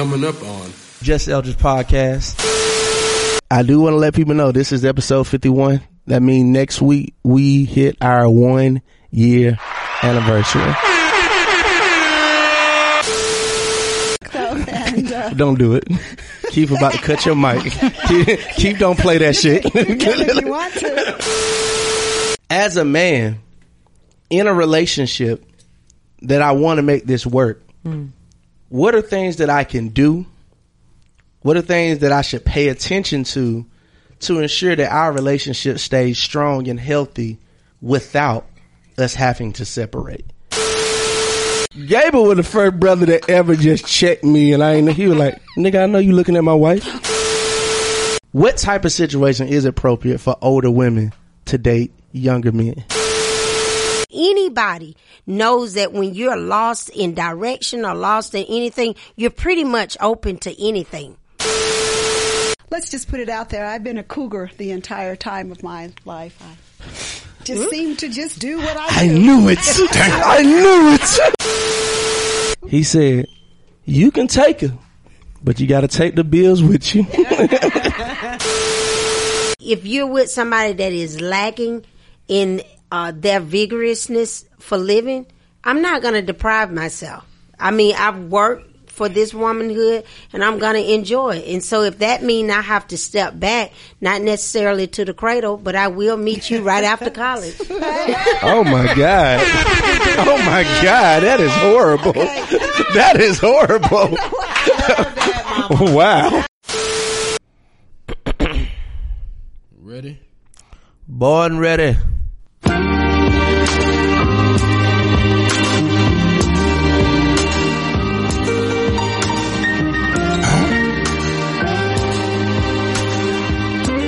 Coming up on Just Eldridge Podcast. I do want to let people know this is episode 51. That means next week we hit our one year anniversary. Don't do it. Keep about to cut your mic. Keep, keep don't play that shit. if you want to. As a man in a relationship that I want to make this work, hmm. What are things that I can do? What are things that I should pay attention to to ensure that our relationship stays strong and healthy without us having to separate? Gable was the first brother that ever just checked me, and I ain't. He was like, "Nigga, I know you looking at my wife." What type of situation is appropriate for older women to date younger men? Anybody knows that when you're lost in direction or lost in anything, you're pretty much open to anything. Let's just put it out there. I've been a cougar the entire time of my life. I just hmm? seem to just do what I I do. knew it. I knew it. He said, "You can take her, but you got to take the bills with you." If you're with somebody that is lacking in uh, their vigorousness for living, I'm not going to deprive myself. I mean, I've worked for this womanhood and I'm going to enjoy it. And so if that means I have to step back, not necessarily to the cradle, but I will meet you right after college. oh my god! Oh my god! That is horrible. That is horrible. wow. ready. Born ready.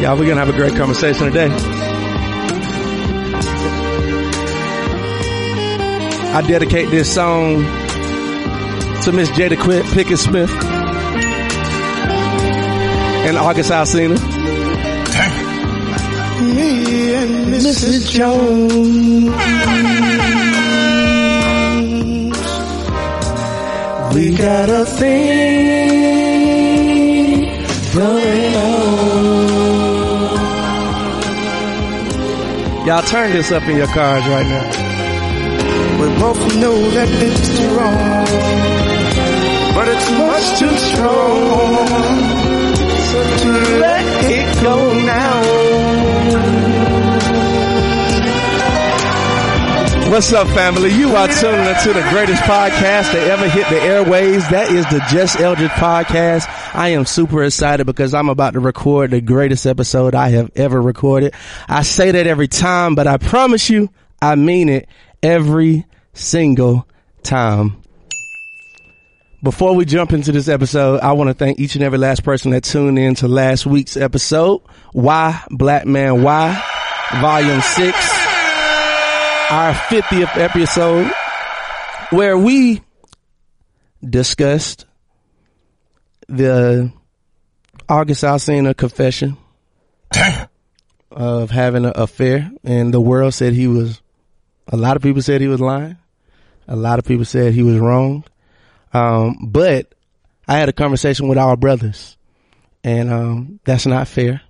Y'all, we're gonna have a great conversation today. I dedicate this song to Miss Jada Quit Pinkett Smith and August Alsina. Me and Mrs. Jones. We got a thing going Y'all turn this up in your cars right now. We both know that it's wrong, but it's much too strong. So to let it go now. What's up, family? You are tuning into the greatest podcast that ever hit the airways. That is the Just Eldridge podcast. I am super excited because I'm about to record the greatest episode I have ever recorded. I say that every time, but I promise you, I mean it every single time. Before we jump into this episode, I want to thank each and every last person that tuned in to last week's episode. Why Black Man Why? Volume 6 our 50th episode where we discussed the August Alsina confession of having an affair and the world said he was a lot of people said he was lying. A lot of people said he was wrong. Um, but I had a conversation with our brothers and um, that's not fair.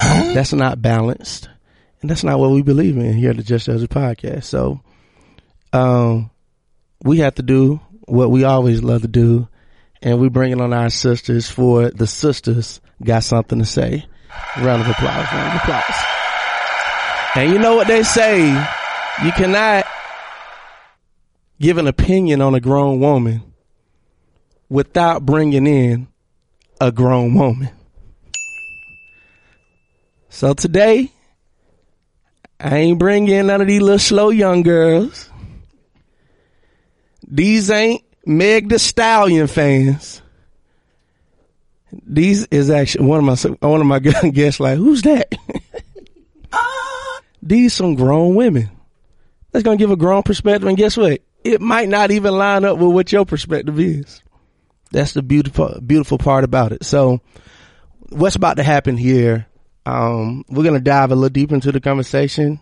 That's not balanced and that's not what we believe in here at the Just As a podcast. So, um, we have to do what we always love to do, and we bring it on our sisters for the sisters got something to say. Round of applause, round of applause. And you know what they say? You cannot give an opinion on a grown woman without bringing in a grown woman. So today, I ain't bringing none of these little slow young girls. These ain't Meg the Stallion fans. These is actually one of my one of my guests. Like, who's that? These some grown women. That's gonna give a grown perspective, and guess what? It might not even line up with what your perspective is. That's the beautiful beautiful part about it. So, what's about to happen here? Um, we're gonna dive a little deeper into the conversation.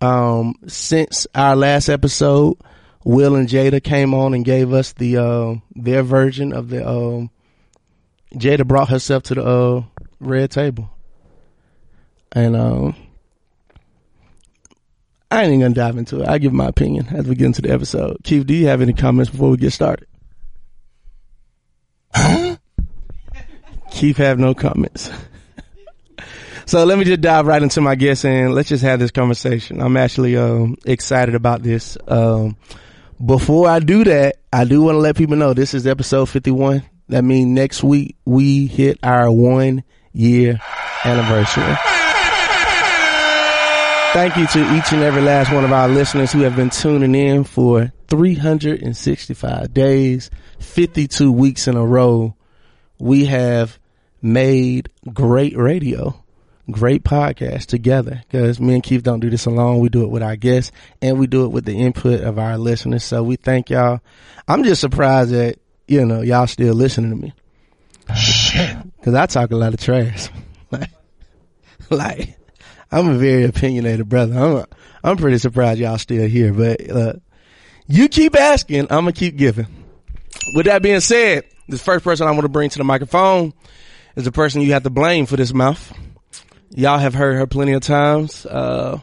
Um, since our last episode, Will and Jada came on and gave us the uh, their version of the. Um, Jada brought herself to the uh, red table, and um, I ain't even gonna dive into it. I give my opinion as we get into the episode. Keith, do you have any comments before we get started? Keith have no comments. So let me just dive right into my guest and let's just have this conversation. I'm actually um, excited about this. Um, before I do that, I do want to let people know this is episode 51. That means next week we hit our one year anniversary. Thank you to each and every last one of our listeners who have been tuning in for 365 days, 52 weeks in a row. We have made great radio, great podcast together because me and Keith don't do this alone. We do it with our guests and we do it with the input of our listeners. So we thank y'all. I'm just surprised that, you know, y'all still listening to me. Cause I talk a lot of trash. like, like, I'm a very opinionated brother. I'm, I'm pretty surprised y'all still here, but, uh, you keep asking, I'm gonna keep giving. With that being said, the first person I want to bring to the microphone is the person you have to blame for this mouth. Y'all have heard her plenty of times. Uh,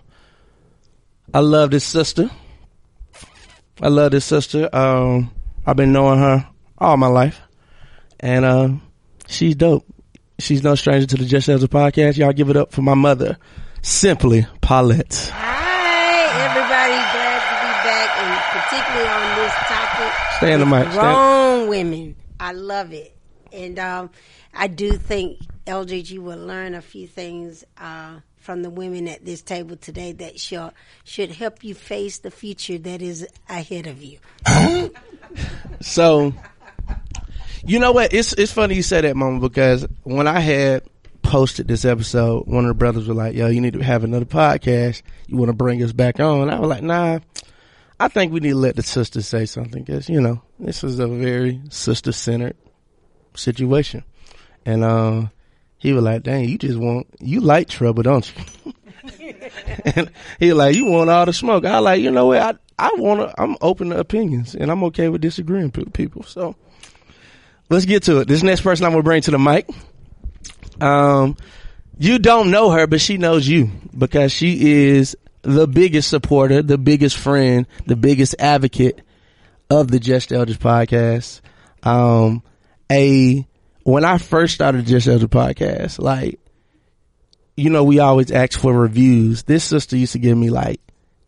I love this sister. I love this sister. Um, I've been knowing her all my life, and uh, she's dope. She's no stranger to the Just As a podcast. Y'all give it up for my mother, Simply Paulette. Hi, everybody. Glad to be back, and particularly on this topic. Stay in the mic. Grown women. I love it. And um, I do think LJG will learn a few things uh, from the women at this table today that shall, should help you face the future that is ahead of you. So, you know what? It's it's funny you say that, Mama, because when I had posted this episode, one of the brothers was like, "Yo, you need to have another podcast. You want to bring us back on?" I was like, "Nah, I think we need to let the sisters say something because you know this is a very sister centered situation." And uh, he was like, "Dang, you just want you like trouble, don't you?" and he like, "You want all the smoke?" I like, you know what? I I want to. I'm open to opinions, and I'm okay with disagreeing with people. So let's get to it. This next person I'm gonna bring to the mic. Um, you don't know her, but she knows you because she is the biggest supporter, the biggest friend, the biggest advocate of the Just Elders podcast. Um, a when I first started Just as a podcast, like you know, we always ask for reviews. This sister used to give me like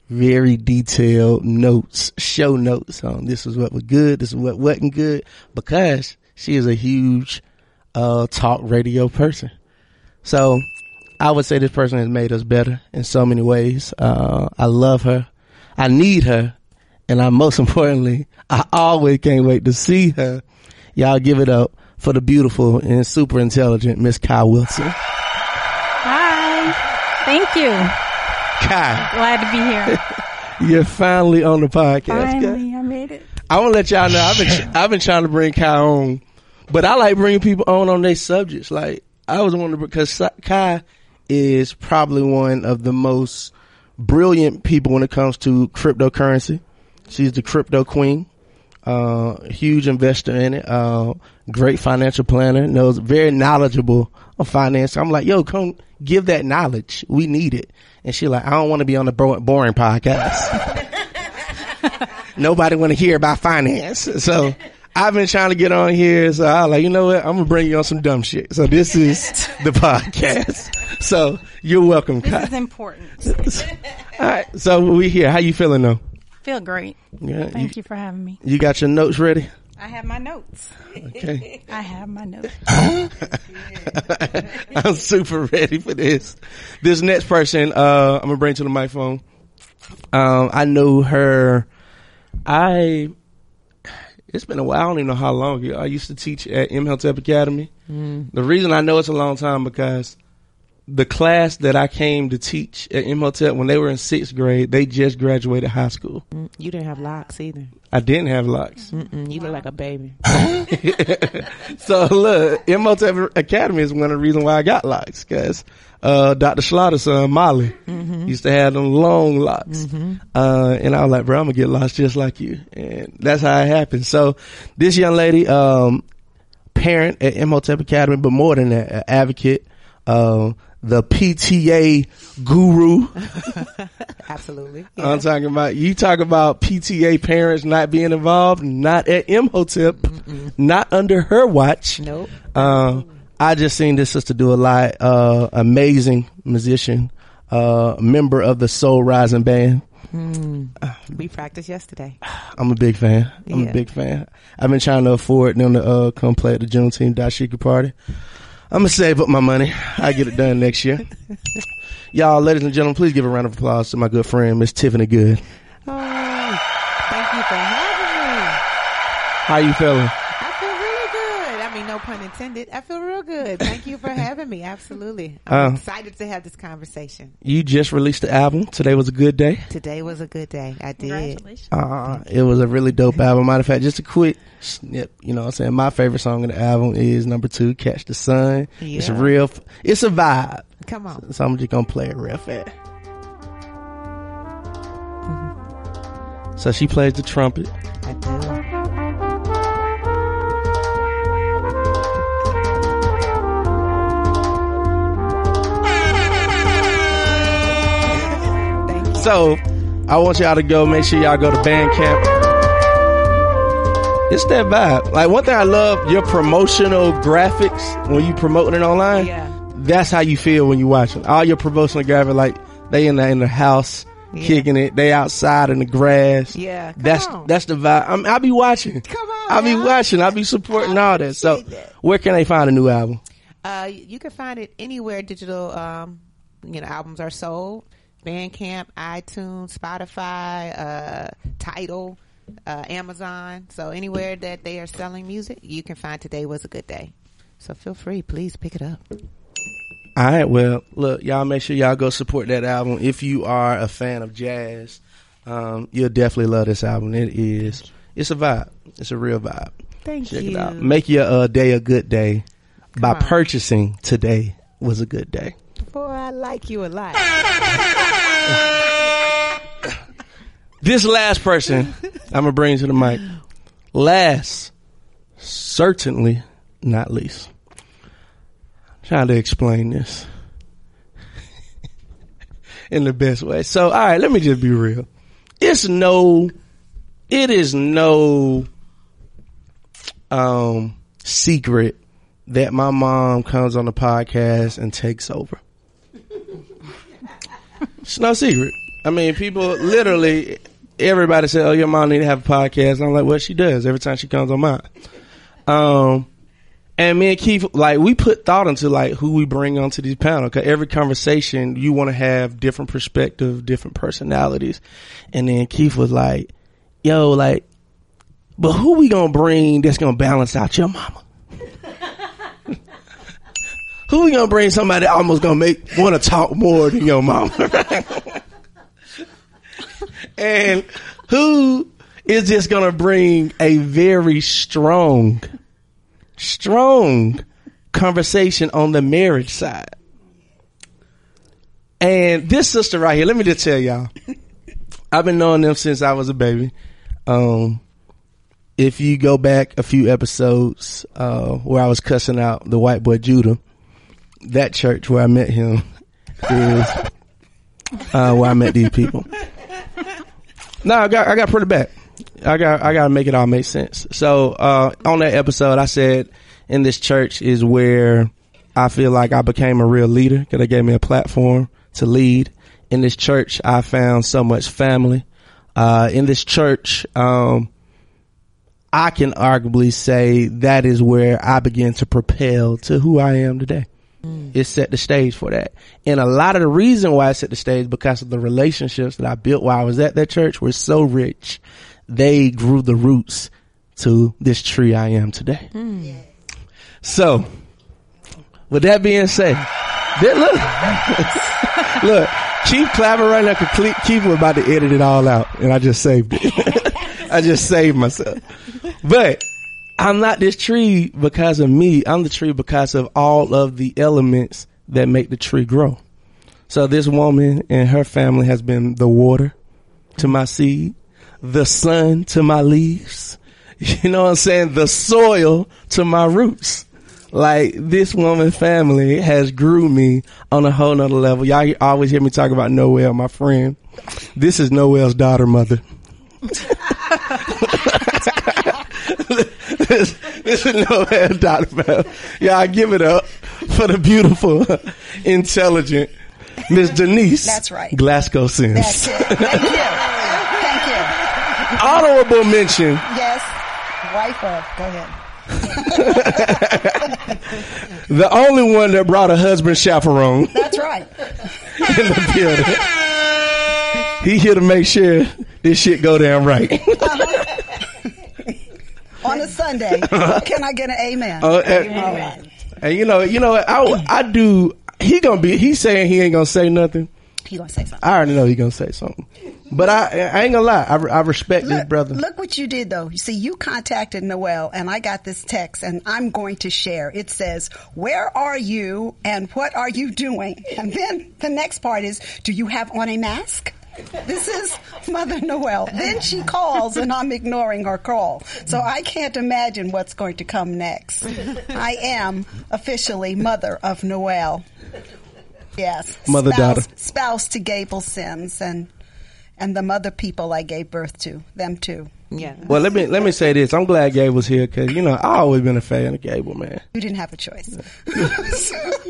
very detailed notes, show notes on this is what was good, this is what wasn't good, because she is a huge uh talk radio person. So I would say this person has made us better in so many ways. Uh I love her. I need her. And I most importantly, I always can't wait to see her. Y'all give it up for the beautiful and super intelligent Miss Kai Wilson. Hi. Thank you. Kai, Glad to be here. you're finally on the podcast. Kai. Finally, I made it. I want to let y'all know I've been I've been trying to bring Kai on, but I like bringing people on on their subjects. Like I was wondering because Kai is probably one of the most brilliant people when it comes to cryptocurrency. She's the crypto queen, uh, huge investor in it, uh, great financial planner, knows very knowledgeable of finance. I'm like, yo, come give that knowledge. We need it. And she like, I don't want to be on the bo- boring podcast. nobody want to hear about finance. So I've been trying to get on here. So I like, you know what? I'm gonna bring you on some dumb shit. So this is the podcast. So you're welcome, This Kai. is important. All right. So we here. How you feeling though? Feel great. Yeah. Thank you for having me. You got your notes ready? I have my notes. Okay. I have my notes. I'm super ready for this. This next person, uh, I'm gonna bring to the microphone. Um, I know her. I. It's been a while. I don't even know how long. I used to teach at Imhotep Academy. The reason I know it's a long time because the class that I came to teach at Imhotep when they were in sixth grade, they just graduated high school. Mm, You didn't have locks either. I didn't have locks. Mm-mm, you look like a baby. So look, Imhotep Academy is one of the reasons why I got locks, cause, uh, Dr. Slaughter's son, Molly, used to have them long locks. Uh, and I was like, bro, I'm gonna get locks just like you. And that's how it happened. So this young lady, um, parent at Imhotep Academy, but more than that, an advocate, uh, the PTA guru. Absolutely. I'm talking about you talk about PTA parents not being involved, not at Imhotep, not under her watch. Nope. Uh, I just seen this sister do a lot. Uh, amazing musician, uh, member of the Soul Rising Band. We practiced yesterday. I'm a big fan. I'm Yeah. a big fan. I've been trying to afford them to uh, come play at the Juneteenth Dashiki party. I'm gonna save up my money. I get it done next year. Y'all, ladies and gentlemen, please give a round of applause to my good friend Miss Tiffany Good. Oh, thank you for having me. How you feeling? I feel really good. I mean, no pun intended. I feel real good. Thank you for having me. Absolutely. I'm Uh. excited to have this conversation. You just released the album. Today was a good day. Today was a good day. I did. Congratulations. Uh, it was a really dope album. Matter of fact, just a quick snip. You know what I'm saying? My favorite song of the album is number two, Catch the Sun. It's a real, f- it's a vibe. Come on. So I'm just gonna play it real fast. So she plays the trumpet. I do. So I want y'all to go. Make sure y'all go to Bandcamp. It's that vibe. Like one thing I love your promotional graphics when you promoting it online. Yeah. That's how you feel when you watch watching all your promotional graphics. Like they in the in the house Yeah. kicking it. They outside in the grass. Yeah, that's on. that's the vibe. I'm, I'll be watching. Come on, I'll be watching. I'll be supporting all that. So that. where can they find a new album? Uh, you can find it anywhere digital, um, you know, albums are sold. Bandcamp, iTunes, Spotify, uh, Tidal, uh, Amazon. So anywhere that they are selling music, you can find Today Was a Good Day. So feel free, please pick it up. All right. Well, look, y'all make sure y'all go support that album. If you are a fan of jazz, um, you'll definitely love this album. It is. It's a vibe. It's a real vibe. Thank Check you. it out. Make your uh, day a good day by on. purchasing today was a good day. Boy, I like you a lot. This last person I'm gonna bring to the mic. Last, certainly not least. trying to explain this in the best way. So, all right, let me just be real. It's no, it is no um secret that my mom comes on the podcast and takes over. It's no secret. I mean, people literally, everybody said, "Oh, your mom need to have a podcast." I'm like, "Well, she does every time she comes on mine." Um, and me and Keith, like, we put thought into like who we bring onto these panel. Cause every conversation, you want to have different perspective, different personalities. And then Keith was like, "Yo, like, but who we gonna bring that's gonna balance out your mama?" Who gonna bring somebody that almost gonna make want to talk more than your mama? and who is just gonna bring a very strong, strong conversation on the marriage side? And this sister right here, let me just tell y'all, I've been knowing them since I was a baby. Um, if you go back a few episodes uh, where I was cussing out the white boy Judah, that church where I met him is uh, where I met these people. No, I got I got it back. I got I got to make it all make sense. So uh, on that episode, I said in this church is where I feel like I became a real leader because they gave me a platform to lead. In this church, I found so much family. Uh, in this church, um, I can arguably say that is where I began to propel to who I am today. Mm. It set the stage for that. And a lot of the reason why I set the stage because of the relationships that I built while I was at that church were so rich. They grew the roots to this tree I am today. Mm. So, with that being said, Then look, look, keep clapping right now, Keith Keith was about to edit it all out, and I just saved it. I just saved myself. But I'm not this tree because of me. I'm the tree because of all of the elements that make the tree grow. So this woman and her family has been the water to my seed, the sun to my leaves. You know what I'm saying? The soil to my roots. Like this woman family has grew me on a whole nother level. Y'all always hear me talk about Noelle, my friend. This is Noelle's daughter, mother. this, this is Noelle's daughter, man. Y'all give it up for the beautiful, intelligent Miss Denise. That's right. Glasgow Sims. That's it. Thank you. Thank you. Honorable mention Yes. Wife of. Go ahead. the only one that brought a husband chaperone That's right. in the building. He here to make sure this shit go down right. Uh-huh. On a Sunday. Can I get an amen? Uh, and, All right. and you know, you know. I I do. He gonna be. He's saying he ain't gonna say nothing. You gonna say something? I already know he gonna say something. But I I ain't gonna lie. I, I respect this brother. look what you did though. You see, you contacted Noel and I got this text and I'm going to share. It says, where are you and what are you doing? And then the next part is, do you have on a mask? This is Mother Noel. Then she calls and I'm ignoring her call. So I can't imagine what's going to come next. I am officially Mother of Noel. Yes. Mother, spouse, daughter. Spouse to Gable Sims and and the mother people I gave birth to, them too. Yeah. Well, let me let me say this. I'm glad Gabe was here because you know I always been a fan of Gable, man. You didn't have a choice.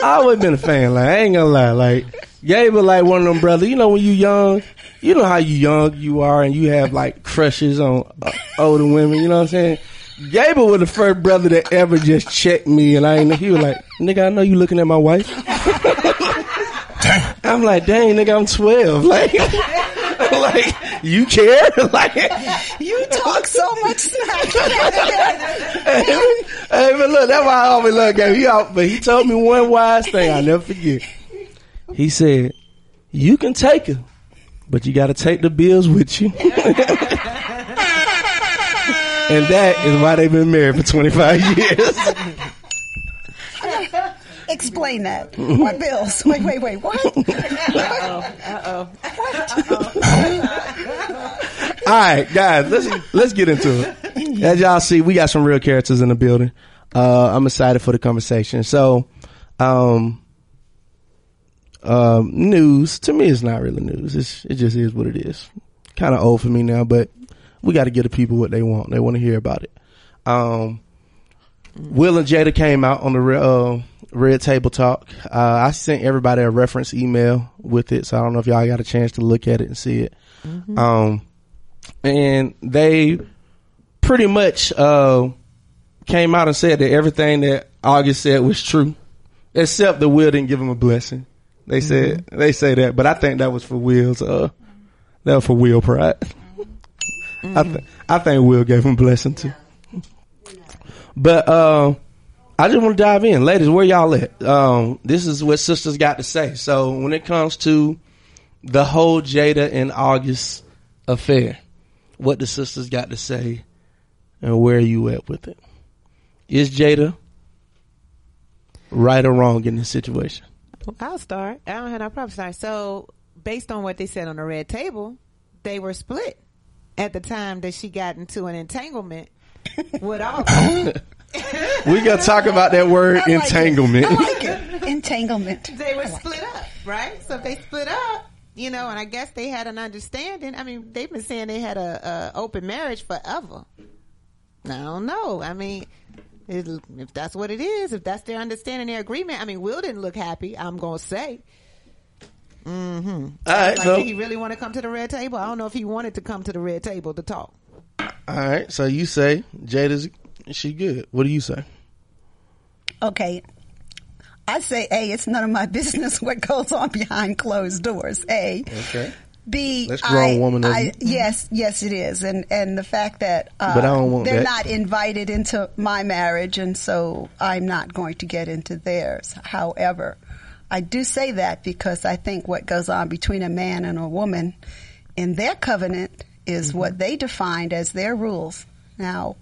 I always been a fan. Like I ain't gonna lie. Like Gable, like one of them brothers. You know when you young, you know how you young you are, and you have like crushes on uh, older women. You know what I'm saying? Gable was the first brother that ever just checked me, and I ain't. He was like, "Nigga, I know you looking at my wife." I'm like, "Dang, nigga, I'm 12." Like, like you care? like, you talk so much smack. hey, but look, that's why I always love Gable. He out, but he told me one wise thing I'll never forget. He said, "You can take her, but you got to take the bills with you." and that is why they've been married for 25 years. Explain that. What bills? Wait, wait, wait. What? Uh oh. Uh oh. What? All right, guys, let's let's get into it. As y'all see, we got some real characters in the building. Uh, I'm excited for the conversation. So, um, um, news to me is not really news. It's, it just is what it is. Kind of old for me now, but we got to give the people what they want. They want to hear about it. Um, Will and Jada came out on the uh, Red Table Talk. Uh, I sent everybody a reference email with it, so I don't know if y'all got a chance to look at it and see it. Um, and they pretty much uh, came out and said that everything that August said was true, except the Will didn't give him a blessing. They said they say that, but I think that was for Will's. Uh, that was for Will pride. I th- I think Will gave him a blessing too. But uh, I just want to dive in, ladies. Where y'all at? Um, this is what sisters got to say. So when it comes to the whole Jada and August affair, what the sisters got to say, and where are you at with it? Is Jada right or wrong in this situation? I'll start. I don't have no problem starting. So, based on what they said on the red table, they were split at the time that she got into an entanglement with August. We got to talk about that word I like it. entanglement. I like it. Entanglement. they were split up, right? So if they split up, you know, and I guess they had an understanding. I mean, they've been saying they had a, a open marriage forever. I don't know. I mean, it, if that's what it is, if that's their understanding, their agreement. I mean, Will didn't look happy. I'm gonna say. Mm-hmm. All right, Like, so did he really want to come to the red table? I don't know if he wanted to come to the red table to talk. all right. So you say Jada's she good? What do you say? Okay. I say, A, it's none of my business what goes on behind closed doors. A. Okay. B. That's grown I- woman I, yes, yes, it is, and and the fact that uh, But I don't want they're that. not invited into my marriage, and so I'm not going to get into theirs. However, I do say that because I think what goes on between a man and a woman in their covenant is what they defined as their rules. Now,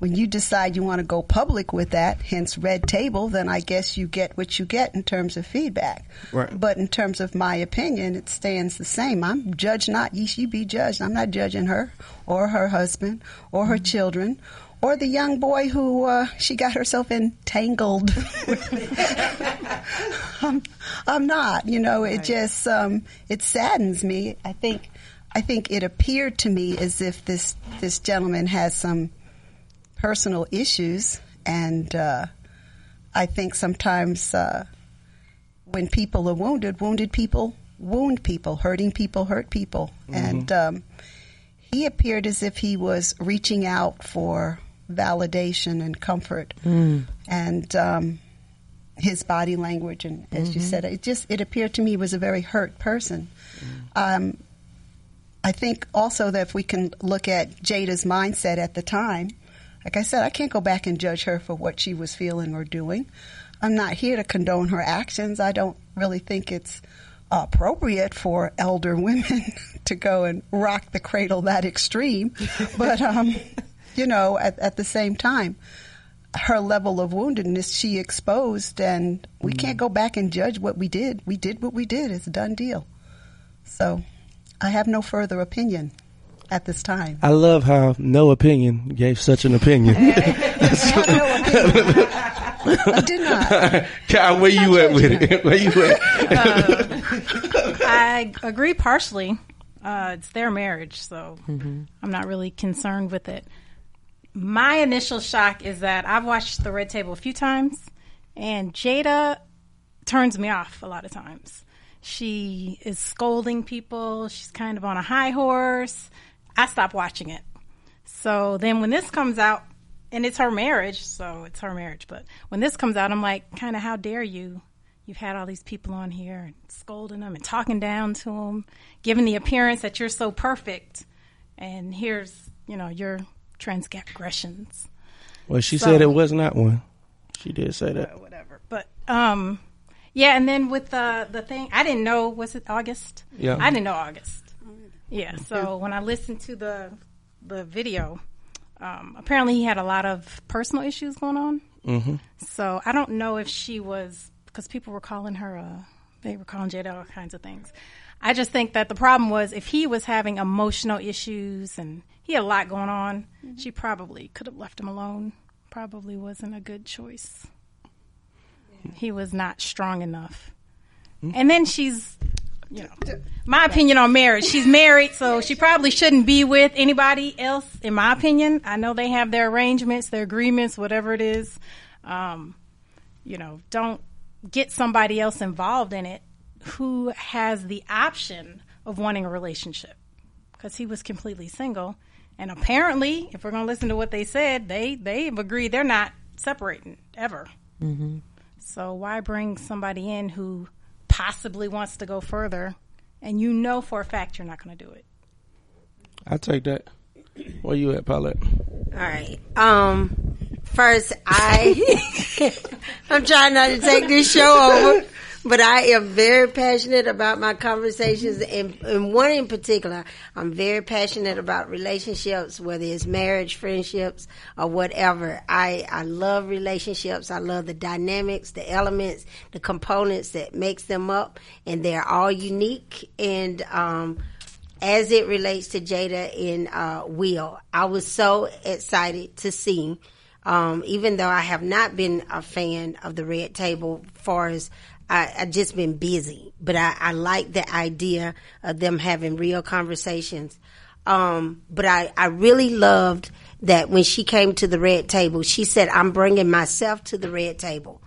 when you decide you want to go public with that, hence red table, then I guess you get what you get in terms of feedback. Right. But in terms of my opinion, it stands the same. I'm judge not, ye she be judged. I'm not judging her or her husband or her children or the young boy who uh, she got herself entangled. I'm, I'm not. You know, it just um, it saddens me. I think I think it appeared to me as if this this gentleman has some personal issues, and uh, I think sometimes uh, when people are wounded, wounded people wound people, hurting people hurt people, and um, he appeared as if he was reaching out for validation and comfort, and um, his body language, and as you said, it just it appeared to me was a very hurt person. Um, I think also that if we can look at Jada's mindset at the time, like I said, I can't go back and judge her for what she was feeling or doing. I'm not here to condone her actions. I don't really think it's appropriate for elder women to go and rock the cradle that extreme. But, um, you know, at, at the same time, her level of woundedness she exposed, and we can't go back and judge what we did. We did what we did. It's a done deal. So I have no further opinion at this time. I love how no opinion gave such an opinion. I no opinion. I did not. Kyle, where you at with it? Where you at? I agree partially. Uh, it's their marriage, so I'm not really concerned with it. My initial shock is that I've watched The Red Table a few times, and Jada turns me off a lot of times. She is scolding people. She's kind of on a high horse. I stopped watching it. So then when this comes out, and it's her marriage, so it's her marriage, but when this comes out, I'm like, kind of, how dare you? You've had all these people on here and scolding them and talking down to them, giving the appearance that you're so perfect. And here's, you know, your transgressions Well, she So- said it was not one. She did say that. or whatever. But, um, yeah, and then with the, the thing, I didn't know, was it August? Yeah. I didn't know August. Yeah, so when I listened to the, the video, um, apparently he had a lot of personal issues going on. Mm-hmm. So I don't know if she was because people were calling her uh they were calling Jada all kinds of things. I just think that the problem was if he was having emotional issues and he had a lot going on, she probably could have left him alone. Probably wasn't a good choice. He was not strong enough. And then she's you know, my opinion on marriage. She's married, so she probably shouldn't be with anybody else. In my opinion, I know they have their arrangements, their agreements, whatever it is. Um, you know, don't get somebody else involved in it who has the option of wanting a relationship because he was completely single. And apparently, if we're going to listen to what they said, they they've agreed they're not separating ever. So why bring somebody in who possibly wants to go further, and you know for a fact you're not going to do it? I take that. Where you at, Paulette? All right. Um, first, I I'm trying not to take this show over, but I am very passionate about my conversations, and, and one in particular, I'm very passionate about relationships, whether it's marriage, friendships, or whatever. I I love relationships. I love the dynamics, the elements, the components that makes them up, and they're all unique. And um, as it relates to Jada and uh, Will, I was so excited to see. Um, even though I have not been a fan of the Red Table, far as I, I just been busy, but I, I like the idea of them having real conversations. Um, but I, I really loved that when she came to the Red Table, she said, "I'm bringing myself to the Red Table,"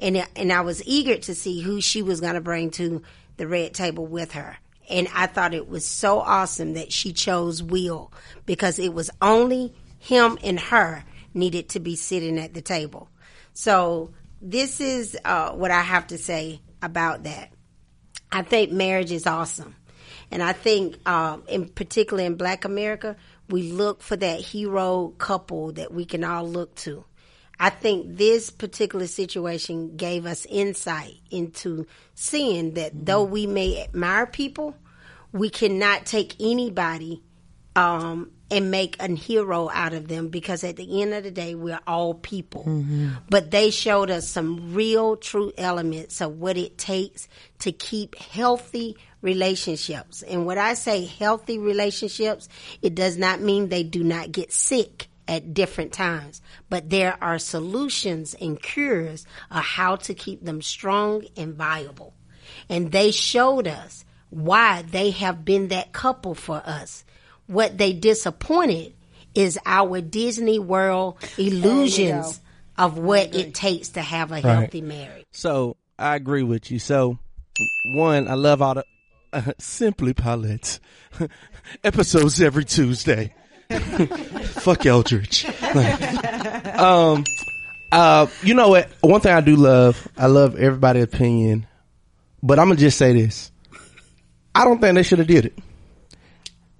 and and I was eager to see who she was going to bring to the Red Table with her. And I thought it was so awesome that she chose Will because it was only him and her needed to be sitting at the table. So this is uh, what I have to say about that. I think marriage is awesome. And I think, um, in particular in Black America, we look for that hero couple that we can all look to. I think this particular situation gave us insight into seeing that though we may admire people, we cannot take anybody um, and make a hero out of them because at the end of the day, we're all people. Mm-hmm. But they showed us some real, true elements of what it takes to keep healthy relationships. And when I say healthy relationships, it does not mean they do not get sick at different times, but there are solutions and cures of how to keep them strong and viable. And they showed us why they have been that couple for us. What they disappointed is our Disney World illusions of what it takes to have a healthy marriage. So I agree with you. So one, I love all the uh, simply Paulette episodes every Tuesday. Fuck Eldridge. um, uh, you know what? One thing I do love, I love everybody's opinion, but I'm gonna just say this: I don't think they should have did it.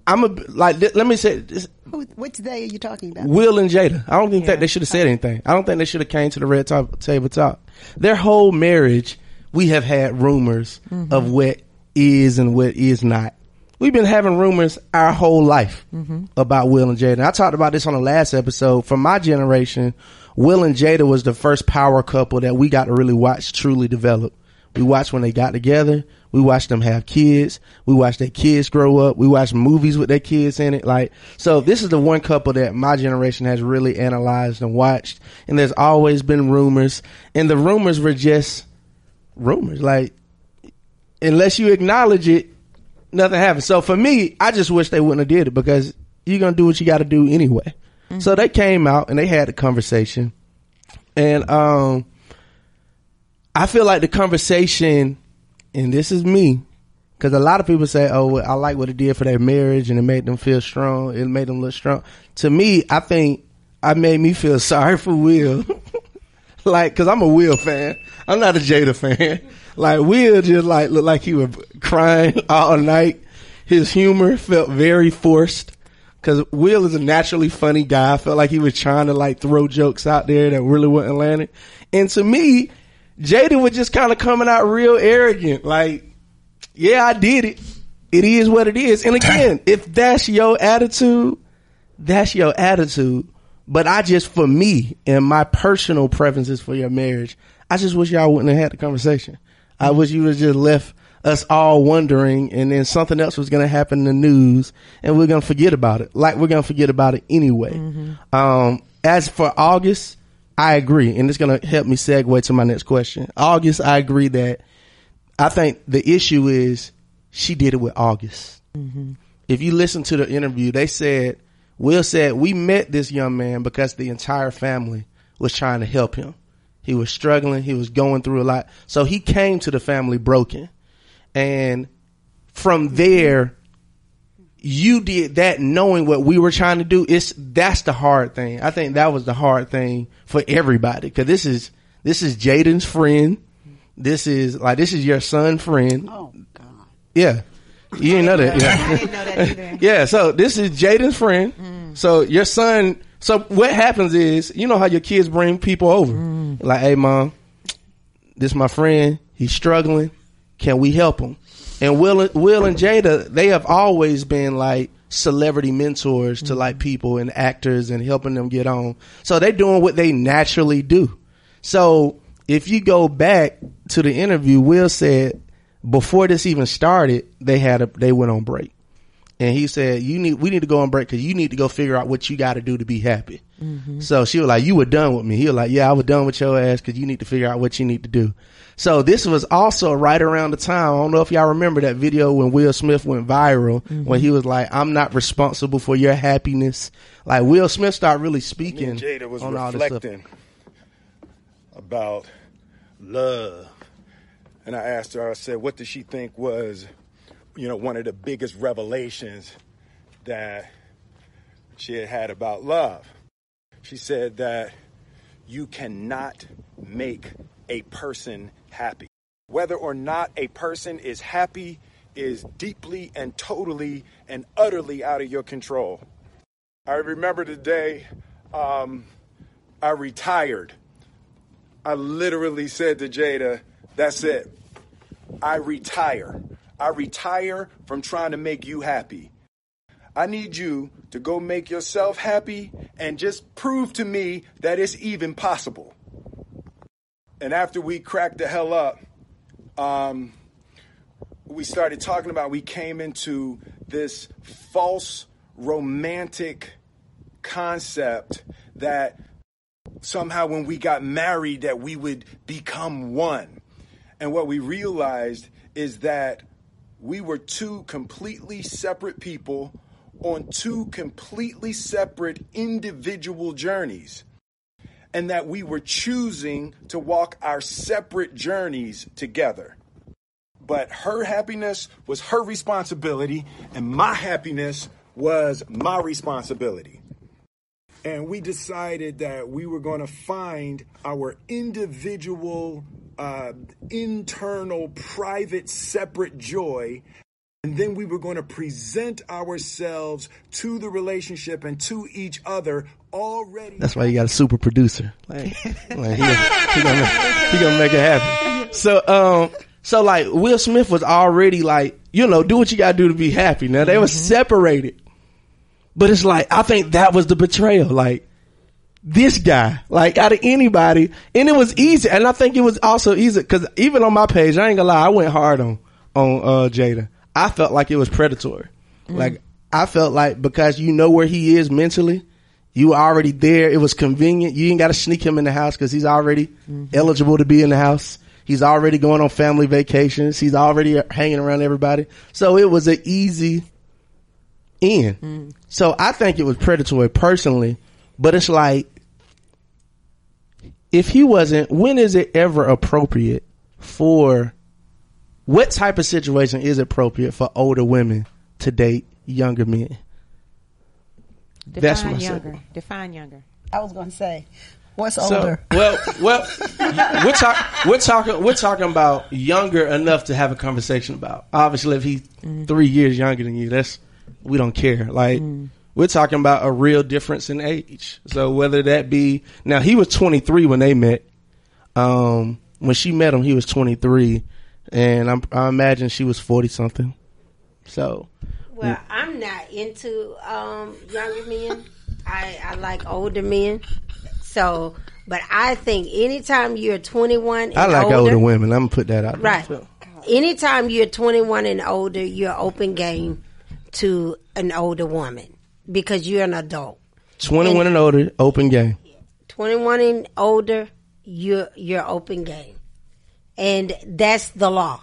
I'm a like. th- Let me say this: Who, which day are you talking about? Will and Jada. I don't think that they should have said anything. I don't think they should have came to the red top, table talk. Their whole marriage, we have had rumors mm-hmm. of what is and what is not. We've been having rumors our whole life mm-hmm. about Will and Jada. I talked about this on the last episode. For my generation, Will and Jada was the first power couple that we got to really watch truly develop. We watched when they got together. We watch them have kids. We watch their kids grow up. We watch movies with their kids in it. Like, so this is the one couple that my generation has really analyzed and watched. And there's always been rumors and the rumors were just rumors. Like, unless you acknowledge it, nothing happens. So for me, I just wish they wouldn't have did it because you're gonna do what you got to do anyway. So they came out and they had a conversation, and um, I feel like the conversation, and this is me, because a lot of people say, "Oh, I like what it did for their marriage and it made them feel strong. It made them look strong." To me, I think I made me feel sorry for Will. like, cause I'm a Will fan. I'm not a Jada fan. Like Will just like looked like he was crying all night. His humor felt very forced. Cause Will is a naturally funny guy. I felt like he was trying to like throw jokes out there that really wasn't landing. And to me, Jada was just kind of coming out real arrogant. Like, yeah, I did it. It is what it is. And again, if that's your attitude, that's your attitude. But I just, for me and my personal preferences for your marriage, I just wish y'all wouldn't have had the conversation. I wish you would have just left us all wondering and then something else was going to happen in the news and we're going to forget about it. Like we're going to forget about it anyway. Um, as for August, I agree. And it's going to help me segue to my next question. August, I agree that I think the issue is she did it with August. Mm-hmm. If you listen to the interview, they said, Will said, we met this young man because the entire family was trying to help him. He was struggling. He was going through a lot. So he came to the family broken. And from there, you did that knowing what we were trying to do. It's, that's the hard thing. I think that was the hard thing for everybody. Cause this is, this is Jaden's friend. This is like, this is your son friend. Oh God. Yeah. You didn't know that. Yeah. I didn't know that either. Yeah, so this is Jaden's friend. Mm. So your son. So what happens is, you know how your kids bring people over, mm. like, hey, mom, this my friend. He's struggling. Can we help him? And Will, Will and Jada, they have always been like celebrity mentors to like people and actors and helping them get on. So they're doing what they naturally do. So if you go back to the interview, Will said before this even started, they had a, they went on break. And he said, you need, we need to go on break because you need to go figure out what you got to do to be happy. Mm-hmm. So she was like, you were done with me. He was like, yeah, I was done with your ass because you need to figure out what you need to do. So this was also right around the time. I don't know if y'all remember that video when Will Smith went viral mm-hmm. when he was like, I'm not responsible for your happiness. Like Will Smith started really speaking and Jada was on all this stuff. reflecting about love, and I asked her. I said, "What does she think was, you know, one of the biggest revelations that she had had about love?" She said that you cannot make a person happy. Whether or not a person is happy is deeply and totally and utterly out of your control. I remember the day um, I retired. I literally said to Jada, that's it. I retire. I retire from trying to make you happy. I need you to go make yourself happy and just prove to me that it's even possible. And after we cracked the hell up, um, we started talking about we came into this false romantic concept that somehow when we got married that we would become one. And what we realized is that we were two completely separate people on two completely separate individual journeys. And that we were choosing to walk our separate journeys together. But her happiness was her responsibility, and my happiness was my responsibility. And we decided that we were going to find our individual, uh, internal, private, separate joy. And then we were going to present ourselves to the relationship and to each other already. That's why you got a super producer. Like, like he, he, gonna, he gonna make it happen. So, um, so like Will Smith was already like, you know, do what you gotta do to be happy. Now they were separated, but it's like I think that was the betrayal. Like this guy, like out of anybody, and it was easy. And I think it was also easy because even on my page, I ain't gonna lie, I went hard on on uh, Jada. I felt like it was predatory. Like I felt like because you know where he is mentally, you were already there. It was convenient. You ain't got to sneak him in the house because he's already mm-hmm. eligible to be in the house. He's already going on family vacations. He's already uh, hanging around everybody. So it was an easy in. Mm. So I think it was predatory personally, but it's like if he wasn't, when is it ever appropriate for what type of situation is appropriate for older women to date younger men? That's Define my younger. second. Define younger. I was going to say, what's So, older? well, well, we're talking, we're talking, we're talking about younger enough to have a conversation about. Obviously, if he's three years younger than you, that's we don't care. Like we're talking about a real difference in age. So whether that be now, he was 23 when they met. Um, when she met him, he was 23, and I'm, I imagine she was 40 something. So Well, I'm not into um, younger men. I, I like older men. So, but I think anytime you're 21 and I like older, older, women. I'm gonna put that out. there. right? So, Anytime you're 21 and older, you're open game to an older woman because you're an adult. 21 and older, open game. 21 and older, you're you're open game, and that's the law.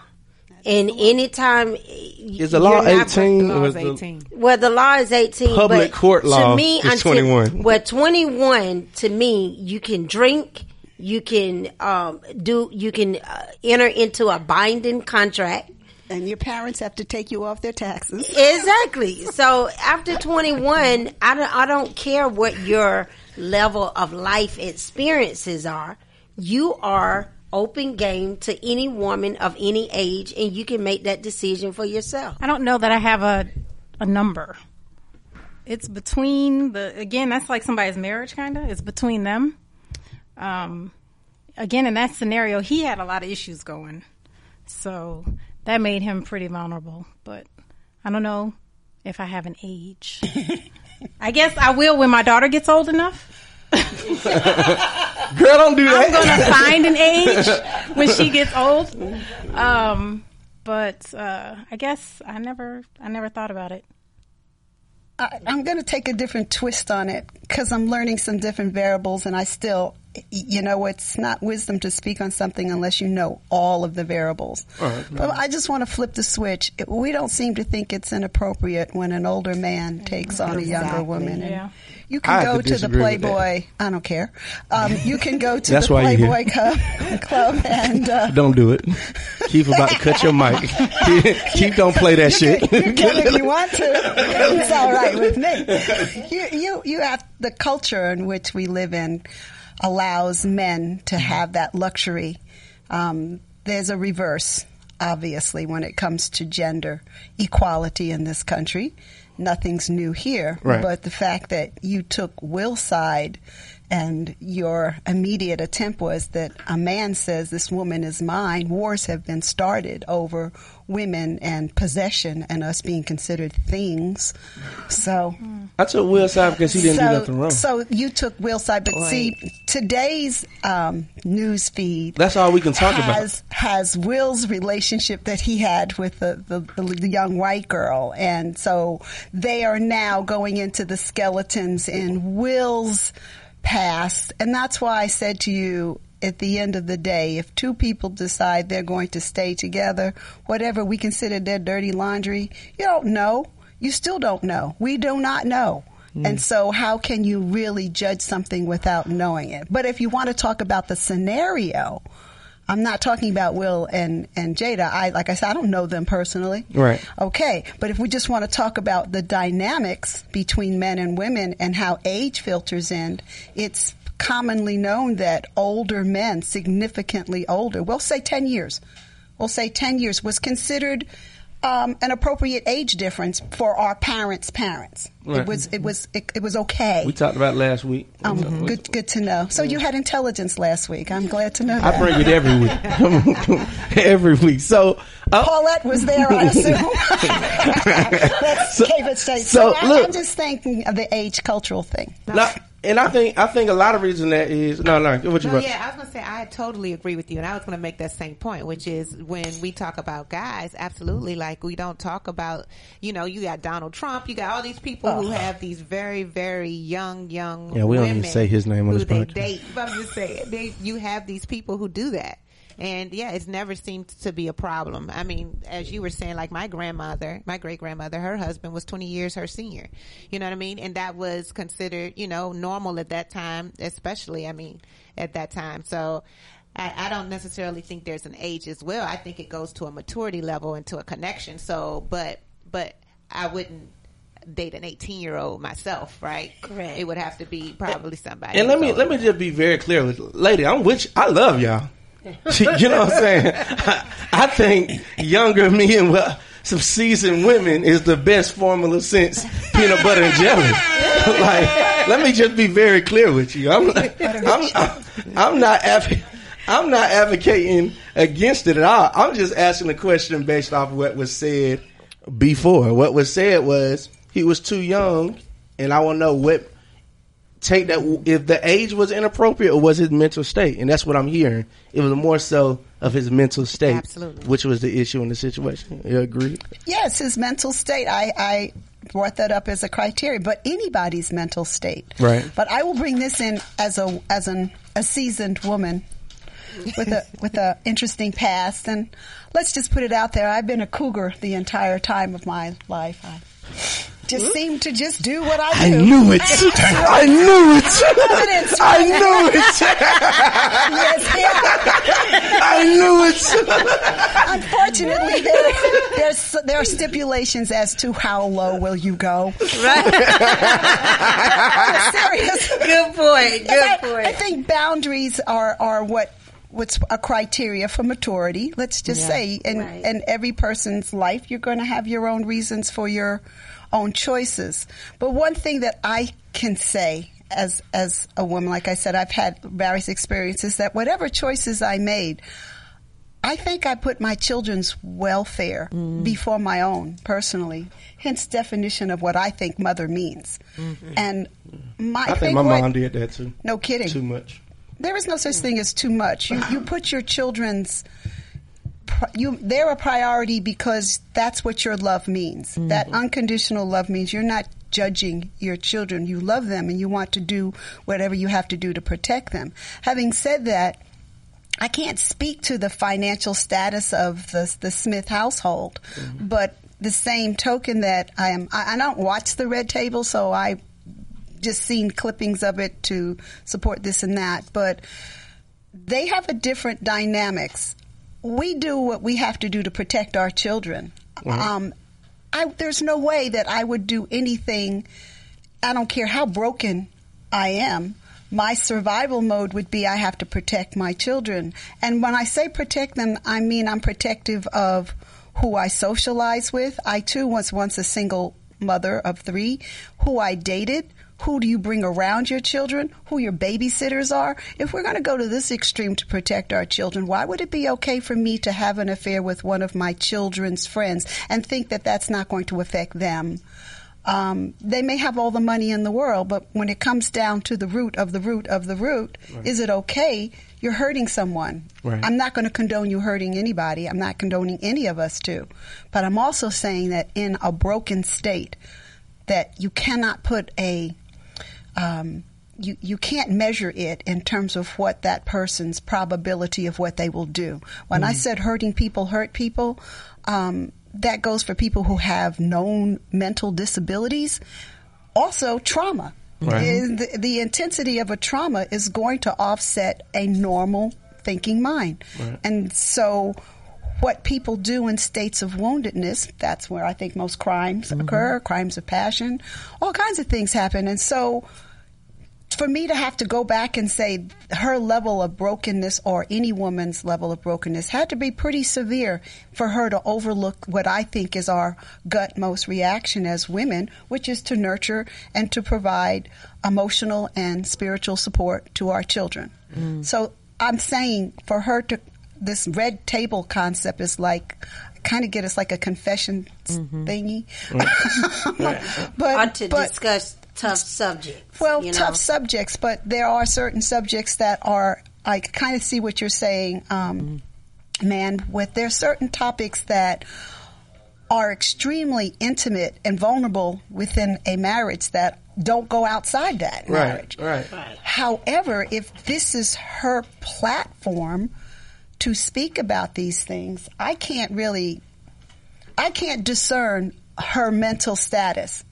And anytime Is the law 18? The law is is 18. Well, the law is 18. Public but court law to me, is until- 21. Well, 21 to me, you can drink, you can um, do, you can uh, enter into a binding contract. And your parents have to take you off their taxes. Exactly. So after 21, I don't, I don't care what your level of life experiences are. You are open game to any woman of any age, and you can make that decision for yourself. I don't know that I have a a number. It's between the again. That's like somebody's marriage, kind of. It's between them. Um, again, in that scenario, he had a lot of issues going, so that made him pretty vulnerable. But I don't know if I have an age. I guess I will when my daughter gets old enough. Girl, don't do that. I'm gonna find an age when she gets old. Um, but uh, I guess I never, I never thought about it. I, I'm going to take a different twist on it because I'm learning some different variables, and I still, y- you know, it's not wisdom to speak on something unless you know all of the variables. But I just want to flip the switch. It- We don't seem to think it's inappropriate when an older man takes on a younger woman. And Yeah. You can have go to to the disagree with that. Playboy. I don't care. Um, you can go to That's the why Playboy Club, club and. Uh, Don't do it. Keith about to cut your mic. Keith don't play that you shit. Can, you can if you want to. It's all right with me. You, you, you have the culture in which we live in allows men to have that luxury. Um, there's a reverse, obviously, when it comes to gender equality in this country. Nothing's new here, Right. but the fact that you took Will's side and your immediate attempt was that a man says this woman is mine, wars have been started over women and possession and us being considered things. So I took Will's side because he didn't so, do nothing wrong. So you took Will side, but see, today's um, news feed That's all we can talk about. has, has Will's relationship that he had with the, the, the young white girl. And so they are now going into the skeletons in Will's past. And that's why I said to you, at the end of the day, if two people decide they're going to stay together, whatever we consider their dirty laundry, you don't know. You still don't know. We do not know. Mm. And so, how can you really judge something without knowing it? But if you want to talk about the scenario, I'm not talking about Will and, and Jada. I, like I said, I don't know them personally. Right. Okay. But if we just want to talk about the dynamics between men and women and how age filters in, it's commonly known that older men, significantly older, we'll say 10 years, we'll say 10 years was considered um, an appropriate age difference for our parents' parents. Right. It was, it was, it, it was okay. we talked about last week. Um, good, good to know. So you had intelligence last week. I'm glad to know I that. bring it every week. every week. So, uh, Paulette was there, I assume. Let's keep it straight. so, So, I, look. I'm just thinking of the age cultural thing. now, and I think I think a lot of reason that is no, no. What you No, yeah, I was going to say I totally agree with you, and I was going to make that same point, which is when we talk about guys, absolutely, like we don't talk about, you know, you got Donald Trump, you got all these people who oh. have these very, very young, young. Yeah, we don't even say his name on who this they podcast. date. But I'm just saying, they, you have these people who do that. And yeah, it's never seemed to be a problem. I mean, as you were saying, like my grandmother, my great grandmother, her husband was 20 years her senior. You know what I mean? And that was considered, you know, normal at that time, especially, I mean, at that time. So I, I don't necessarily think there's an age as well. I think it goes to a maturity level and to a connection. So, but, but I wouldn't date an 18 year old myself, right? Correct. It would have to be probably somebody. And let me older. let me just be very clear with lady. I'm with you. I love y'all. you know what I'm saying? I, I think younger men with some seasoned women is the best formula since peanut butter and jelly. like, let me just be very clear with you. I'm I'm, I'm, I'm not I'm not advocating against it at all. I'm just asking a question based off what was said before. What was said was he was too young, and I want to know what take that if the age was inappropriate or was his mental state, and that's what I'm hearing. It was more so of his mental state, Absolutely. which was the issue in the situation. You agree? Yes, his mental state. I, I brought that up as a criteria, but anybody's mental state. Right. But I will bring this in as a as an a seasoned woman with a with a interesting past, and let's just put it out there. I've been a cougar the entire time of my life. I just hmm? seem to just do what I do. I knew it. I knew it. Evidence. I knew it. Yes, yeah. I knew it. Unfortunately, there, there's there are stipulations as to how low will you go. I'm serious. Good point. Good I, point. I think boundaries are are what what's a criteria for maturity. Let's just Yeah. say, in Right. in every person's life, you're going to have your own reasons for your own choices. But one thing that I can say as as a woman, like I said, I've had various experiences that whatever choices I made. I think I put my children's welfare mm. before my own personally. Hence, definition of what I think mother means. Mm-hmm. And my I think my what- mom did that too. No kidding. Too much. There is no such thing as too much. You you put your children's pri- you they're a priority because that's what your love means. Mm-hmm. That unconditional love means you're not judging your children. You love them and you want to do whatever you have to do to protect them. Having said that, I can't speak to the financial status of the the Smith household, mm-hmm. but the same token that I am I, I don't watch the red table, so I just seen clippings of it to support this and that, but they have a different dynamics. We do what we have to do to protect our children. Um, I, there's no way that I would do anything. I don't care how broken I am. My survival mode would be I have to protect my children. And when I say protect them, I mean I'm protective of who I socialize with. I too was once a single mother of three, who I dated, who do you bring around your children, who your babysitters are. If we're going to go to this extreme to protect our children, why would it be okay for me to have an affair with one of my children's friends and think that that's not going to affect them? Um, they may have all the money in the world, but when it comes down to the root of the root of the root, is it okay? You're hurting someone. Right. I'm not going to condone you hurting anybody. I'm not condoning any of us to. But I'm also saying that in a broken state, that you cannot put a um, you, you can't measure it in terms of what that person's probability of what they will do. When I said hurting people hurt people, um, that goes for people who have known mental disabilities. Also, trauma. Right. The, the, intensity of a trauma is going to offset a normal thinking mind. And so, what people do in states of woundedness, that's where I think most crimes occur, crimes of passion, all kinds of things happen. And so, for me to have to go back and say her level of brokenness or any woman's level of brokenness had to be pretty severe for her to overlook what I think is our gutmost reaction as women, which is to nurture and to provide emotional and spiritual support to our children. Mm. So I'm saying for her to, this red table concept is like, kind of get us like a confession mm-hmm. thingy. but, or to but- discuss tough subjects. well, you know? tough subjects, but there are certain subjects that are. I kind of see what you're saying, um, man. With there are certain topics that are extremely intimate and vulnerable within a marriage that don't go outside that marriage. Right. Right. However, if this is her platform to speak about these things, I can't really, I can't discern her mental status.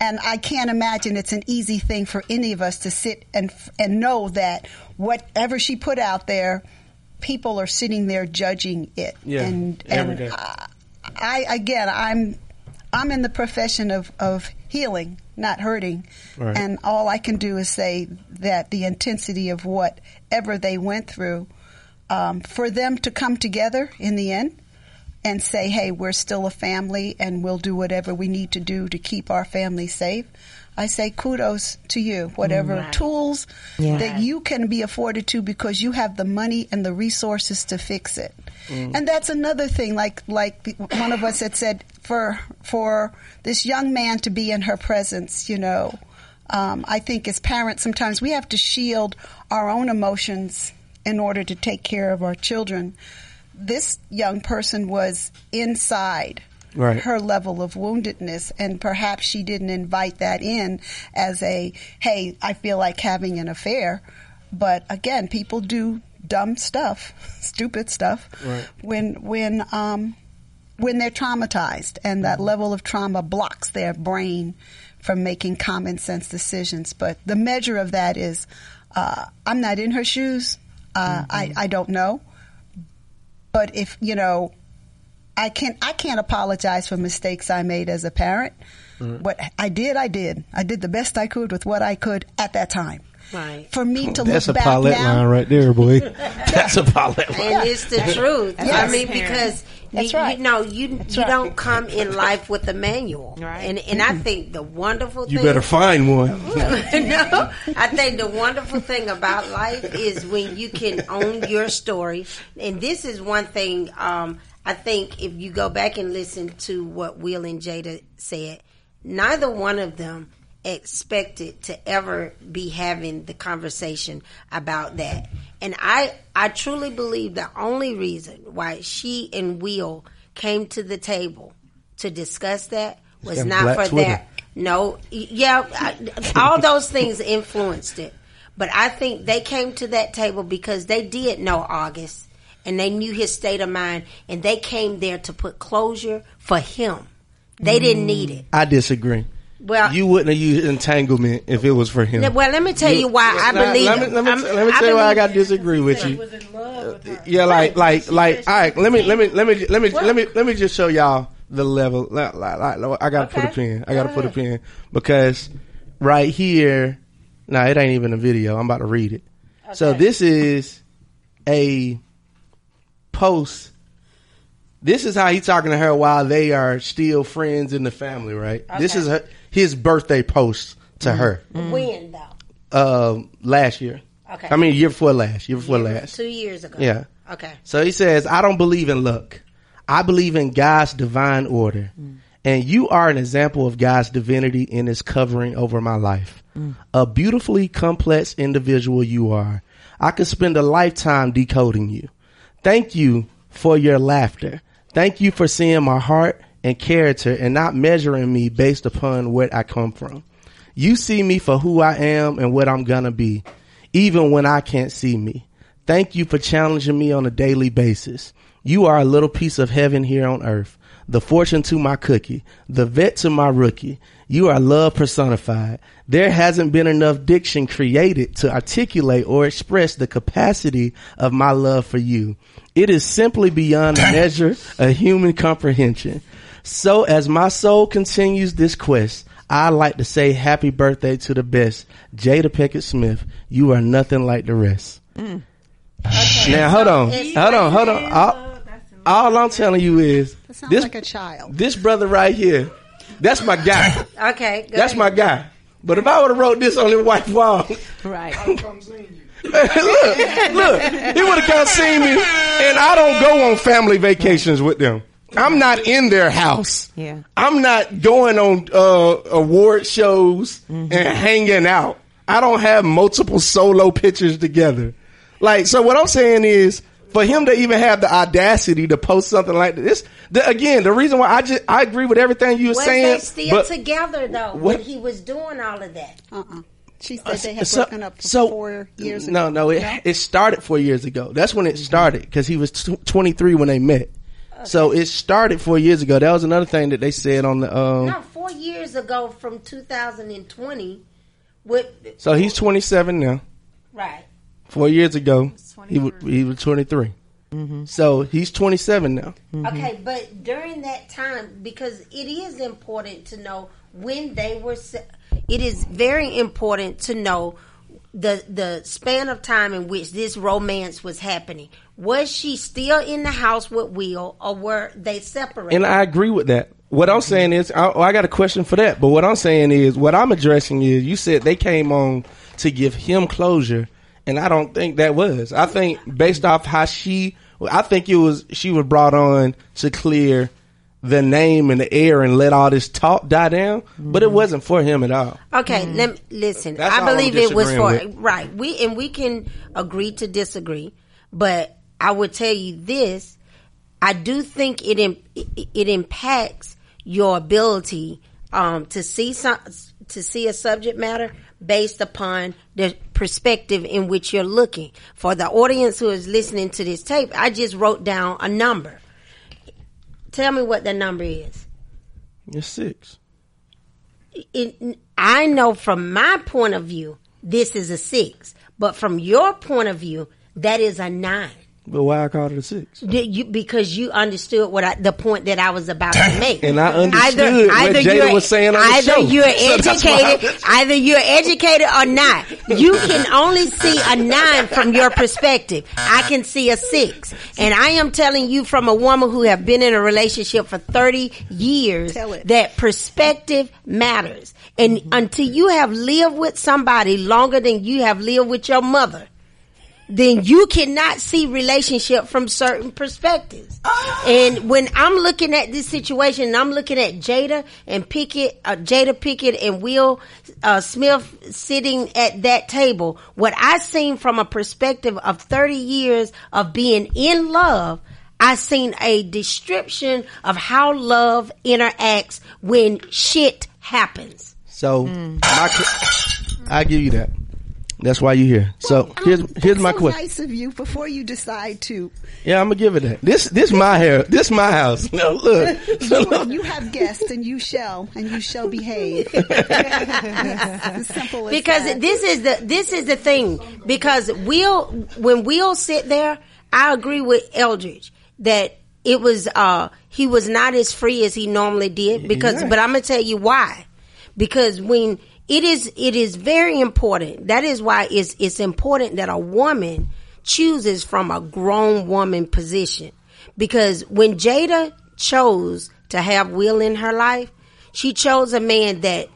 And I can't imagine it's an easy thing for any of us to sit and and know that whatever she put out there, people are sitting there judging it. Yeah, and and day. I, I again, I'm I'm in the profession of of healing, not hurting, Right. and all I can do is say that the intensity of whatever they went through, um, for them to come together in the end and say, hey, we're still a family and we'll do whatever we need to do to keep our family safe. I say kudos to you. Whatever tools that you can be afforded to because you have the money and the resources to fix it. And that's another thing, like like the- one of us had said, for for this young man to be in her presence, you know, um, I think as parents sometimes we have to shield our own emotions in order to take care of our children. This young person was inside Right. her level of woundedness, and perhaps she didn't invite that in as a, hey, I feel like having an affair. But again, people do dumb stuff, stupid stuff, Right. when when um, when they're traumatized, and that level of trauma blocks their brain from making common sense decisions. But the measure of that is, uh, I'm not in her shoes. Uh, I I don't know. But if you know, I can't I can't apologize for mistakes I made as a parent. Mm. What I did, I did. I did the best I could with what I could at that time. Right. For me to That's look back Paulette now, line right there, boy. That's a Paulette line. And it's the truth. I mean, because That's you, right. you know, you you right. don't come in life with a manual, Right. and and I think the wonderful You thing better find one. no, I think the wonderful thing about life is when you can own your story. And this is one thing um, I think if you go back and listen to what Will and Jada said, neither one of them expected to ever be having the conversation about that. And I, I truly believe the only reason why she and Will came to the table to discuss that was not for Twitter. that. No, yeah, I- all those things influenced it. But I think they came to that table because they did know August and they knew his state of mind and they came there to put closure for him. They didn't need mm, it. I disagree. Well, You wouldn't have used entanglement if it was for him. Well, let me tell you why I Now, believe Let me, let me, I'm- let me I tell you why I got to disagree with you. was in love with her. Yeah, like, like, like. All right, let me, let me, let me, let me, let me, let me just show y'all the level. Like, like, like, I gotta put a Okay. pin. I gotta put a pin because right here, no, it ain't even a video. I'm about to read it. So this is a post. This is how he's talking to her while they are still friends in the family, right? This is her, his birthday post to mm-hmm. her. Mm-hmm. When though? Uh, last year. Okay. I mean, year before last. Year before last. Two years ago. Yeah. Okay. So he says, I don't believe in luck. I believe in God's divine order. Mm. And you are an example of God's divinity in his covering over my life. Mm. A beautifully complex individual you are. I could spend a lifetime decoding you. Thank you for your laughter. Thank you for seeing my heart and character and not measuring me based upon where I come from. You see me for who I am and what I'm gonna be, even when I can't see me. Thank you for challenging me on a daily basis. You are a little piece of heaven here on earth. The fortune to my cookie, the vet to my rookie. You are love personified. There hasn't been enough diction created to articulate or express the capacity of my love for you. It is simply beyond the measure of human comprehension. So as my soul continues this quest, I like to say happy birthday to the best, Jada Pinkett Smith. You are nothing like the rest. mm. Now hold on, hold on, hold on. All, all I'm telling you is sounds this like a child. this brother right here, that's my guy. Okay. Go That's ahead. my guy. But if I would have wrote this on the white wall, Right. I would have come see you. Look, look, he would have come see me, and I don't go on family vacations with them. I'm not in their house. Yeah. I'm not going on uh, award shows Mm-hmm. and hanging out. I don't have multiple solo pictures together. Like, so what I'm saying is, for him to even have the audacity to post something like this, the, again, the reason why I just I agree with everything you were Was saying, they still but together though What- when he was doing all of that? Uh-uh. She said they had so- broken up for so- four years ago. No, no, it, it started four years ago. That's when it started because he was tw 23 when they met. So it started four years ago. That was another thing that they said on the. Um, No, four years ago from 2020. With So he's 27 now. right. Four years ago, he was, he was 23. Mm-hmm. So he's 27 now. Mm-hmm. Okay, but during that time, because it is important to know when they were, it is very important to know the the span of time in which this romance was happening. Was she still in the house with Will, or were they separated? And I agree with that. What I'm saying is, I, oh, I got a question for that. But what I'm saying is, what I'm addressing is, you said they came on to give him closure, and I don't think that was. I think based off how she, I think it was she was brought on to clear the name and the air and let all this talk die down. But it wasn't for him at all. Okay, let me, listen. That's I believe it was for disagreeing right. We and we can agree to disagree, but I would tell you this: I do think it im- it, it impacts your ability um, to see some to see a subject matter based upon the perspective in which you're looking. For the audience who is listening to this tape, I just wrote down a number. Tell me what the number is. It's six. it, I know from my point of view, this is a six, but from your point of view, that is a nine. But why I called it a six? Did you, because you understood what I, the point that I was about to make, And I understood what Jada you're- was saying on the either show. you're So that's why I educated, either you're educated or not. You can only see a nine from your perspective. I can see a six, and I am telling you from a woman who have been in a relationship for thirty years that perspective matters. And until you have lived with somebody longer than you have lived with your mother, then you cannot see relationship from certain perspectives. And when I'm looking at this situation, and I'm looking at Jada and Pinkett, uh, Jada Pinkett and Will uh, Smith sitting at that table, what I seen from a perspective of 30 years of being in love, I seen a description of how love interacts when shit happens. So my, I give you that. That's why you're here. So here's here's my so question. nice of you before you decide to. Yeah, I'm gonna give it that. This this my hair. This my house. No, look. You, you have guests and you shall, and you shall behave. As simple because that. this is the this is the thing because we'll when we'll sit there, I agree with Eldridge that it was uh he was not as free as he normally did because Yeah. but I'm gonna tell you why because when it is it is very important that is why it's it's important that a woman chooses from a grown woman position because when Jada chose to have Will in her life she chose a man that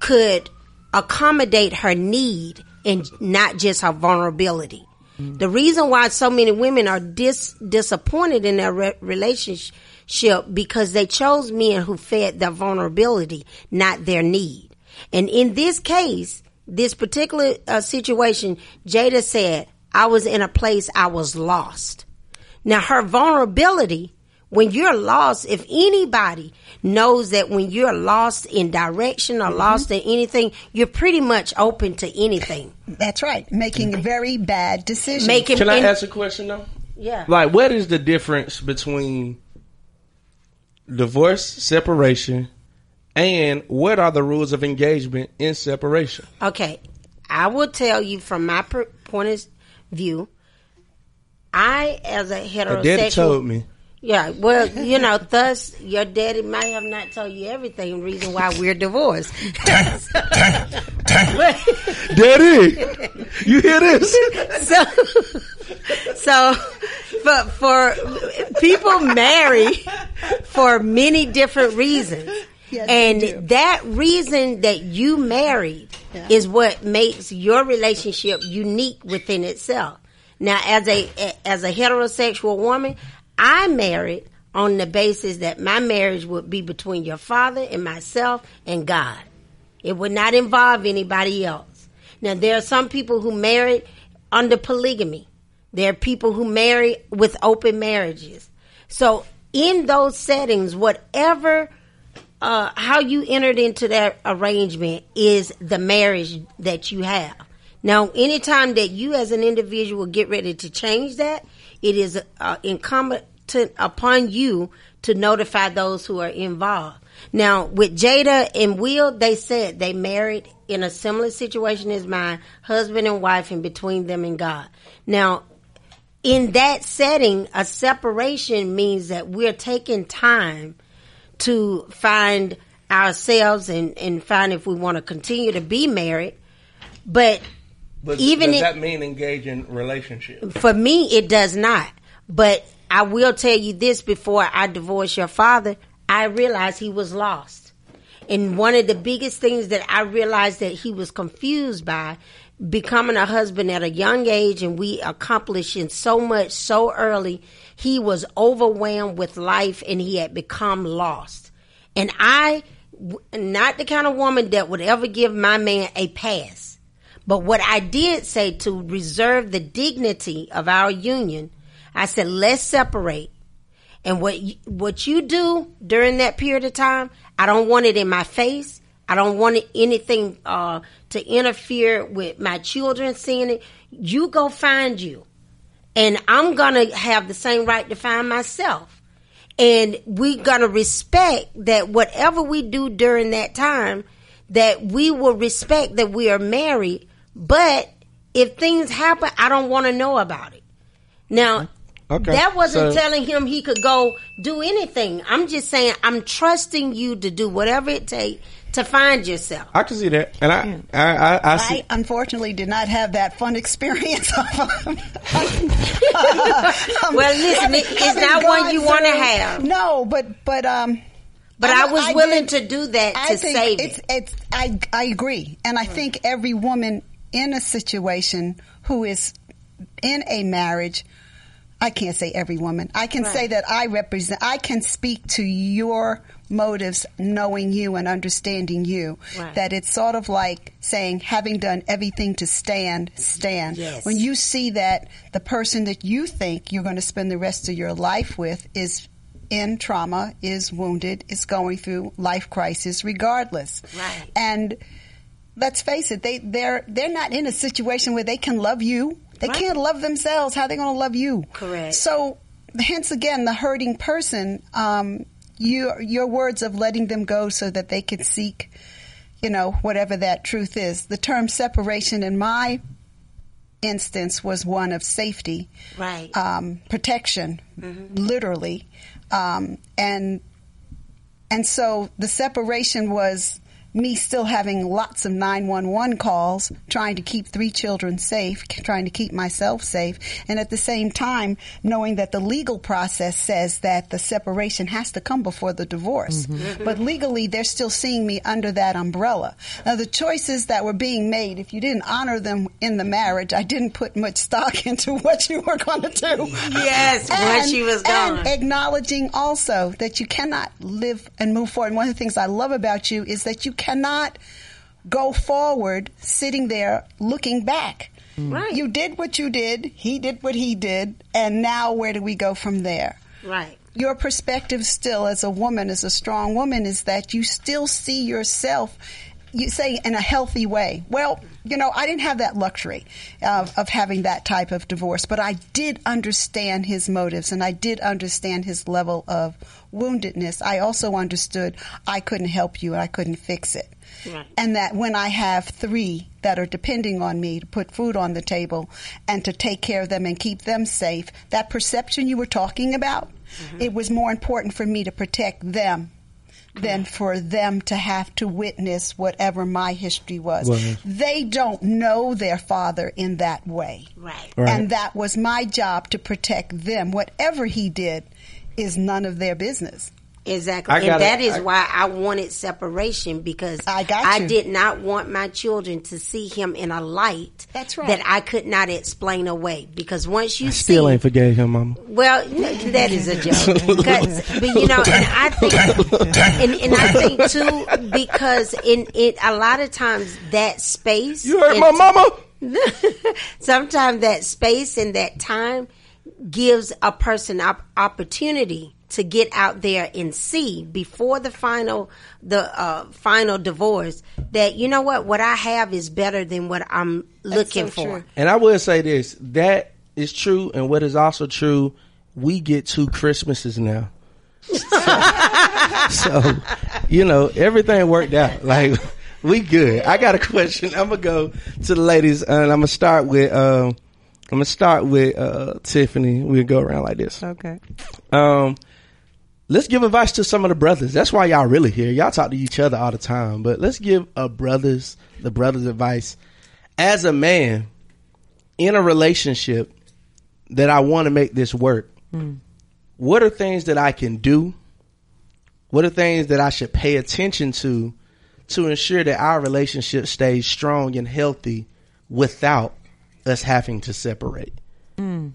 could accommodate her need and not just her vulnerability. Mm-hmm. The reason why so many women are dis- disappointed in their re- relationship because they chose men who fed their vulnerability, not their need. And in this case, this particular uh, situation, Jada said, I was in a place I was lost. Now her vulnerability, when you're lost, if anybody knows that when you're lost in direction or lost in anything, you're pretty much open to anything. That's right. Making a very bad decisions. Making Can I in- ask a question though? yeah. Like, what is the difference between divorce, separation, and what are the rules of engagement in separation? Okay, I will tell you from my per- point of view. I, as a heterosexual, daddy told me. yeah. Well, you know, thus your daddy might have not told you everything. Reason why we're divorced. Daddy, you hear this? so, so for for people marry for many different reasons. Yes, and that reason that you married is what makes your relationship unique within itself. Now, as a as a heterosexual woman, I married on the basis that my marriage would be between your father and myself and God. It would not involve anybody else. Now, there are some people who married under polygamy. There are people who marry with open marriages. So, in those settings, whatever uh, how you entered into that arrangement is the marriage that you have. Now, anytime that you as an individual get ready to change that, it is uh, incumbent upon you to notify those who are involved. Now, with Jada and Will, they said they married in a similar situation as mine, husband and wife, and between them and God. Now, in that setting, a separation means that we're taking time to find ourselves and, and find if we want to continue to be married. But But Even does if- that mean engage in relationship? for me, it does not. But I will tell you this before I divorced your father, I realized he was lost. And one of the biggest things that I realized that he was confused by becoming a husband at a young age and we accomplishing so much so early, he was overwhelmed with life and he had become lost. And I, not the kind of woman that would ever give my man a pass. But what I did say to reserve the dignity of our union, I said, let's separate. And what you, what you do during that period of time, I don't want it in my face. I don't want anything uh, to interfere with my children seeing it. You go find you, and I'm gonna have the same right to find myself. And we're gonna respect that whatever we do during that time, that we will respect that we are married. But if things happen, I don't want to know about it. Now, Okay. that wasn't So- telling him he could go do anything. I'm just saying I'm trusting you to do whatever it takes to find yourself. I can see that, and I, I, I, I see. I unfortunately did not have that fun experience. of Well, listen, it- it's not one you wanna have. No, but but um. But I, know- was willing did- to do that I to think save it's, it. It's I I agree, and I think every woman in a situation who is in a marriage. I can't say every woman. I can say that I represent. I can speak to your motives, knowing you and understanding you. That it's sort of like saying, having done everything to stand, stand. Yes. When you see that the person that you think you're going to spend the rest of your life with is in trauma, is wounded, is going through life crisis, regardless. Right. And let's face it, they they're they're not in a situation where they can love you. They Right. can't love themselves. How are they going to love you? Correct. So, hence again, the hurting person. Um, your your words of letting them go so that they can seek, you know, whatever that truth is. The term separation in my instance was one of safety, Right. um, protection, literally, um, and and so the separation was me still having lots of 911 calls, trying to keep three children safe, trying to keep myself safe, and at the same time knowing that the legal process says that the separation has to come before the divorce. Mm-hmm. But legally, they're still seeing me under that umbrella. Now, the choices that were being made, if you didn't honor them in the marriage, I didn't put much stock into what you were going to do. Yes, once she was gone. And acknowledging also that you cannot live and move forward. And one of the things I love about you is that you cannot go forward sitting there looking back. Mm. Right. You did what you did, he did what he did, and now where do we go from there? Right. Your perspective still as a woman, as a strong woman, is that you still see yourself you say in a healthy way. Well, you know, I didn't have that luxury of, of having that type of divorce, but I did understand his motives and I did understand his level of woundedness. I also understood I couldn't help you and I couldn't fix it. Right. And that when I have three that are depending on me to put food on the table and to take care of them and keep them safe, that perception you were talking about, mm-hmm. it was more important for me to protect them than for them to have to witness whatever my history was. Was. They don't know their father in that way. Right. Right. And that was my job to protect them. Whatever he did is none of their business. Exactly. I and gotta- that is I- why I wanted separation because I got I did not want my children to see him in a light That's right. that I could not explain away. Because once you Still see, ain't forgave him, mama. well, that is a joke. but you know, and I think, and, and I think too, because in it, a lot of times that space, You heard my mama? sometimes that space and that time gives a person op- opportunity to get out there and see before the final the uh, final divorce that you know what what I have is better than what I'm looking so for. true. And I will say this: that is true, and what is also true, we get two Christmases now. so, you know, everything worked out. Like we good. I got a question. I'm gonna go to the ladies, and I'm gonna start with. Um, I'm gonna start with uh, Tiffany. We'll go around like this. Okay. Um, let's give advice to some of the brothers. That's why y'all really here. Y'all talk to each other all the time, but let's give a brothers the brothers advice as a man in a relationship that I want to make this work. Hmm. What are things that I can do? What are things that I should pay attention to to ensure that our relationship stays strong and healthy without us having to separate? Hmm.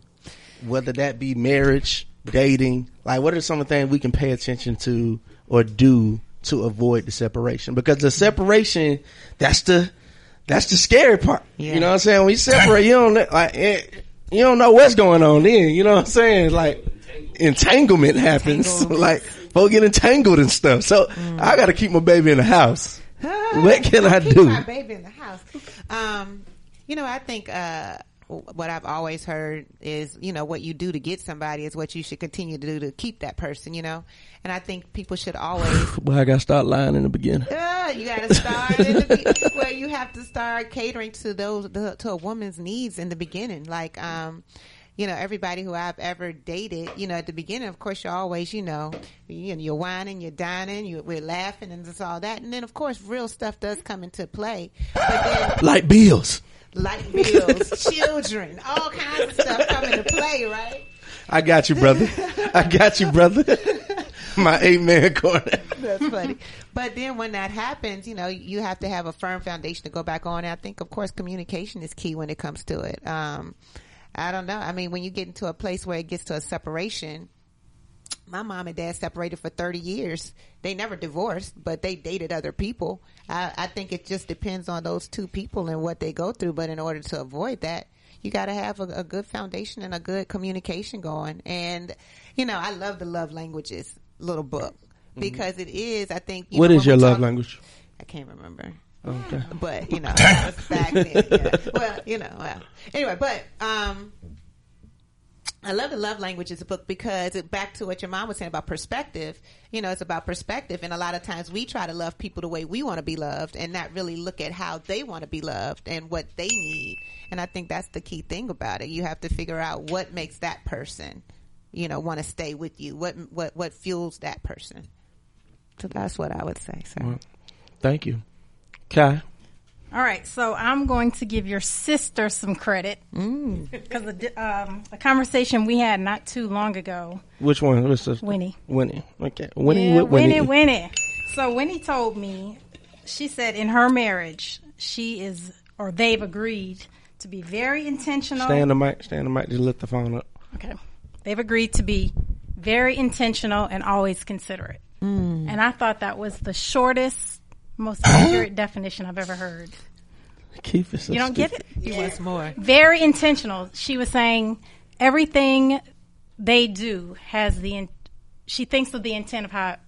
whether that be marriage, dating, like what are some of the things we can pay attention to or do to avoid the separation? Because the separation, that's the that's the scary part. Yeah. You know what I'm saying? When you separate, you don't like it, you don't know what's going on then. You know what I'm saying? Like entanglement happens. like folks get entangled and stuff. So I got to keep my baby in the house. What can I Keep do? My baby in the house. Um, you know, I think uh, what I've always heard is, you know, what you do to get somebody is what you should continue to do to keep that person. You know, and I think people should always Well, I got to start lying in the beginning. Uh, you got to start in the where you have to start catering to those the, to a woman's needs in the beginning. Like, um, you know, everybody who I've ever dated, you know, at the beginning, of course, you're always, you know, you know, you're whining, you're dining, you, we're laughing, and just all that. And then, of course, real stuff does come into play. But then, Like bills. Light bills, children, all kinds of stuff come into play, right? I got you, brother. I got you, brother. My eight man corner. That's funny. But then when that happens, you know, you have to have a firm foundation to go back on. And I think, of course, communication is key when it comes to it. Um, I don't know. I mean, when you get into a place where it gets to a separation, my mom and dad separated for 30 years. They never divorced, but they dated other people. I, I think it just depends on those two people and what they go through. But in order to avoid that, you got to have a, a good foundation and a good communication going. And, you know, I love the love languages little book because it is, I think. You What know, is your love talk- language? I can't remember. Okay. But, you know, back then. Yeah. Well, you know, well. Anyway, but, um, I love the love languages book because it, back to what your mom was saying about perspective, you know, it's about perspective. And a lot of times we try to love people the way we want to be loved and not really look at how they want to be loved and what they need. And I think that's the key thing about it. You have to figure out what makes that person, you know, want to stay with you. What, what, what fuels that person. So that's what I would say, sir. Thank you. Okay. All right, so I'm going to give your sister some credit because the, di- um, the conversation we had not too long ago, Which one? What's this? Winnie. Winnie. Okay. Winnie Yeah, Winnie. Winnie, Winnie. So Winnie told me, she said in her marriage, she is, or they've agreed to be very intentional. Stay on the mic. Stay on the mic. Just lift the phone up. Okay. They've agreed to be very intentional and always considerate. And I thought that was the shortest, most accurate definition I've ever heard. Keith is so You don't get it? He wants more. Very intentional. She was saying everything they do has the. In, she thinks of the intent of how it,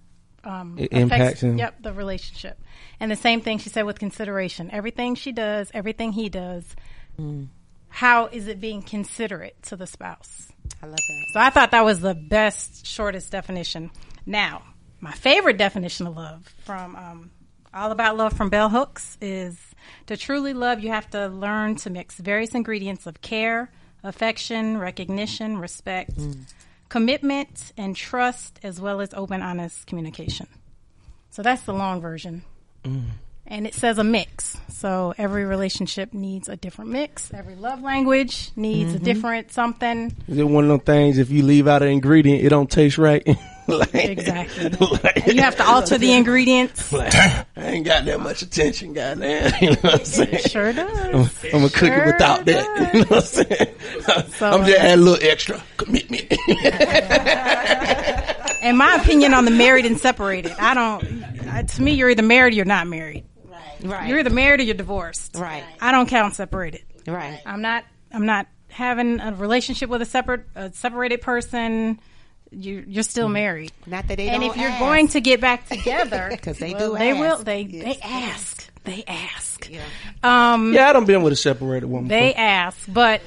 um, It affects- impacts him. Yep, the relationship. And the same thing she said with consideration. Everything she does, everything he does. How is it being considerate to the spouse? I love that. So I thought that was the best, shortest definition. Now, my favorite definition of love from um, All About Love from Bell Hooks is to truly love, you have to learn to mix various ingredients of care, affection, recognition, respect, mm. commitment, and trust, as well as open, honest communication. So that's the long version. Mm. And it says a mix. So every relationship needs a different mix. Every love language needs a mm-hmm. different something. Is it one of them things? If you leave out an ingredient, it don't taste right. Like- Exactly. like- you have to alter the ingredients. like, I ain't got that much attention, goddamn. You know what I'm saying? Sure I'm, does. I'm gonna cook it Sure without that. You know what I'm saying? So, I'm just adding a little extra commitment. In my opinion, on the married and separated, I don't. uh, To me, you're either married or you're not married. Right. Right. You're either married or you're divorced. Right. I don't count separated. right. I'm not. I'm not having a relationship with a separate, a separated person. You, you're still married. Not that they and don't if you're ask. going to get back together, 'Cause they well, do They ask. will. They they ask. They ask. Um, yeah, I don't been with a separated woman. they before. ask, but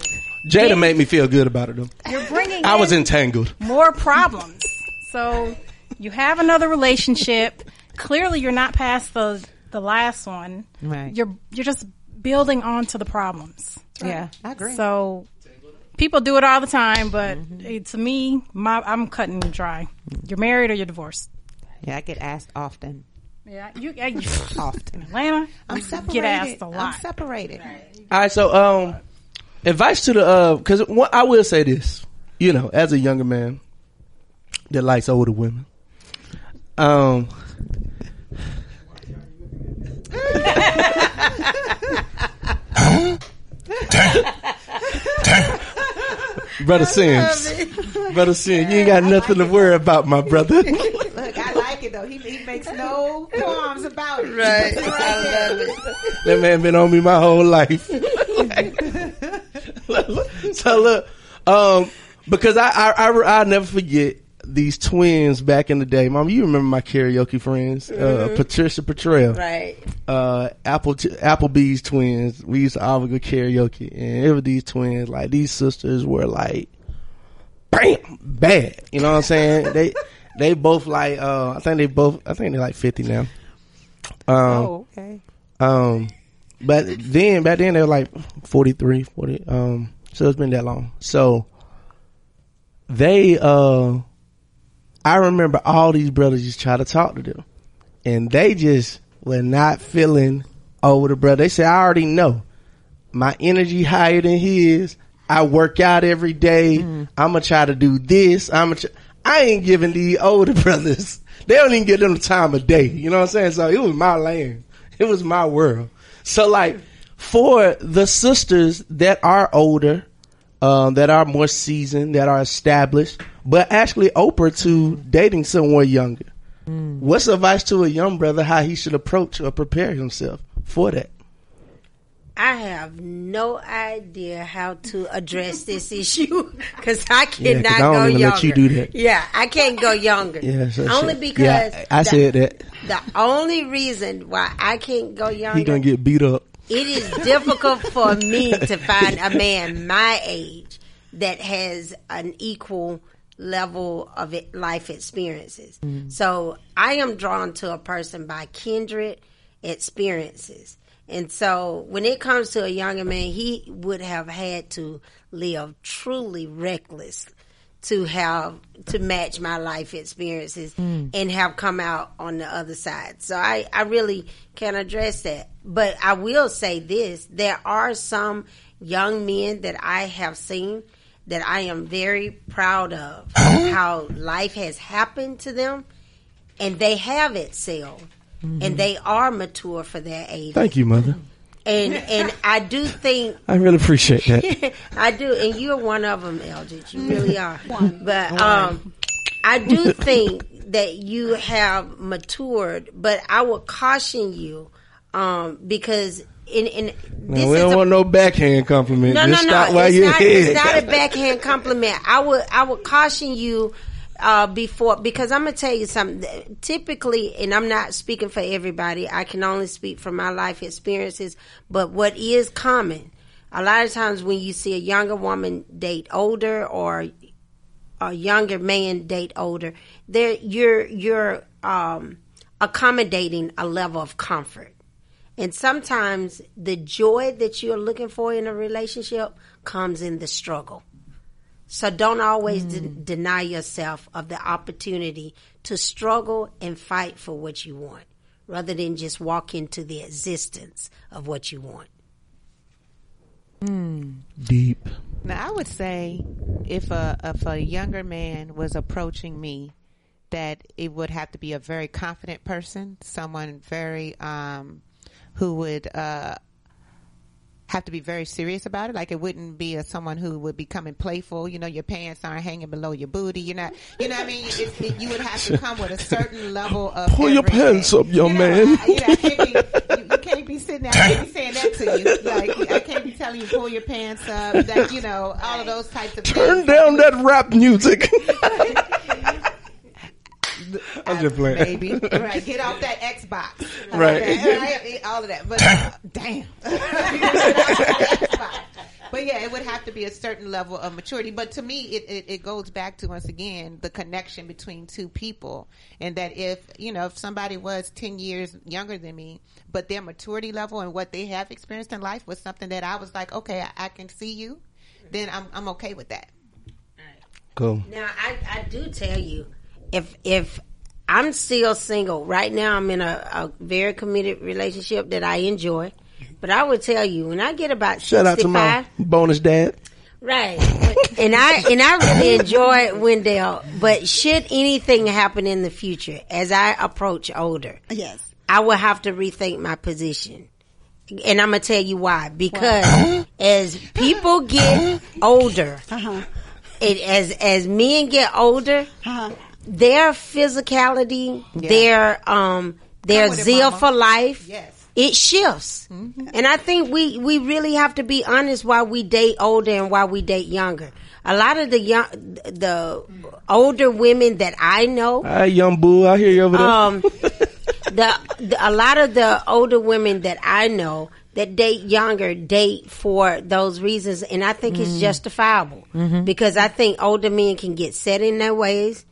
Jada Yeah. made me feel good about it though. you're bringing. I was entangled. more problems. So you have another relationship. Clearly, you're not past the the last one. Right. You're you're just building on to the problems. Yeah, I agree. So people do it all the time, but eh, to me, my I'm cutting dry. You're married or you're divorced. yeah, I get asked often. Yeah, you, eh, you Often. Atlanta. I'm separated. Get asked a lot. I'm separated. All right, so um, advice to the uh, because I will say this, you know, as a younger man that likes older women, um, brother Sims, brother Sims, you ain't got nothing to worry about, my brother. Look, I like it though. He, he makes no qualms about it. Right. I love it. That man been on me my whole life. so look, um, because I, I, I, I'll never forget these twins back in the day. Mom, you remember my karaoke friends, uh, Patricia Petrell, Right. uh, Apple, Applebee's twins. We used to always go karaoke and it was these twins, like these sisters were like, bam, bad. You know what I'm saying? they, they both like, uh, I think they both, I think they're like 50 now. Um, Oh, okay. um, but then back then they were like 43, 40. Um, so it's been that long. So they, uh, I remember all these brothers just try to talk to them, and they just were not feeling over the brother. They said, "I already know my energy higher than his. I work out every day. Mm. I'm gonna try to do this. I'm gonna. I ain't giving the older brothers. They don't even give them the time of day. You know what I'm saying? So it was my land. It was my world. So like for the sisters that are older, um, that are more seasoned, that are established, but actually open to dating someone younger. What's advice to a young brother how he should approach or prepare himself for that? I have no idea how to address this issue because I Yeah, cannot I don't go younger. let you do that. Yeah, I can't go younger. Yeah, so only because Yeah, I the- said that. The only reason why I can't go younger, He gonna get beat up. It is difficult for me to find a man my age that has an equal level of life experiences. Mm-hmm. So I am drawn to a person by kindred experiences. And so when it comes to a younger man, he would have had to live truly reckless to have to match my life experiences mm. and have come out on the other side. So I, I really can't address that. But I will say this there are some young men that I have seen that I am very proud of how life has happened to them and they have excelled and mm-hmm. they are mature for their age. Thank you, mother. And and I do think I really appreciate that. I do, and you're one of them, Eldridge. You really are. But um, I do think that you have matured. But I would caution you um, because in in this Now, we is don't a want no backhand compliment. no, Just no, no. stop while It's you're not, ahead. it's not a backhand compliment. I would, I would caution you uh, before because I'm gonna tell you something. Typically, and I'm not speaking for everybody. I can only speak from my life experiences. But what is common, a lot of times when you see a younger woman date older or a younger man date older, there you're you're um, accommodating a level of comfort. And sometimes the joy that you're looking for in a relationship comes in the struggle. So don't always de- deny yourself of the opportunity to struggle and fight for what you want rather than just walk into the existence of what you want. Hmm. Deep. Now, I would say if a if a younger man was approaching me, that it would have to be a very confident person, someone very um, who would uh, have to be very serious about it. Like it wouldn't be a, someone who would be coming playful. You know, your pants aren't hanging below your booty. You're not. You know what I mean? It, it, you would have to come with a certain level of Pull your pants up, young You know, man. I- you, know, I can't be, you, you can't be sitting there. I can't be saying that to you. Like I can't be telling you pull your pants up. That you know all of those types of Turn things. down that rap music. I'm just playing. Baby, right? Get off that Xbox, Right. Right, All of that, but uh, damn. But yeah, it would have to be a certain level of maturity. But to me, it, it, it goes back to once again the connection between two people, and that if you know if somebody was ten years younger than me, but their maturity level and what they have experienced in life was something that I was like, okay, I, I can see you, then I'm I'm okay with that. Cool. Now, I, I do tell you, if if I'm still single right now, I'm in a, a very committed relationship that I enjoy. But I would tell you, when I get about Shout out to 65, my bonus dad. Right. and I and I really enjoy Wendell, but should anything happen in the future as I approach older, Yes. I will have to rethink my position. And I'm gonna tell you why. Because as people get older, Uh-huh. it, as as men get older, Uh-huh. Their physicality, their um, their Come it, zeal mama. for life, Yes. it shifts. And I think we we really have to be honest why we date older and why we date younger. A lot of the young, the older women that I know, Hi, young boo. I hear you over there. um, the, the a lot of the older women that I know that date younger date for those reasons, and I think it's justifiable because I think older men can get set in their ways.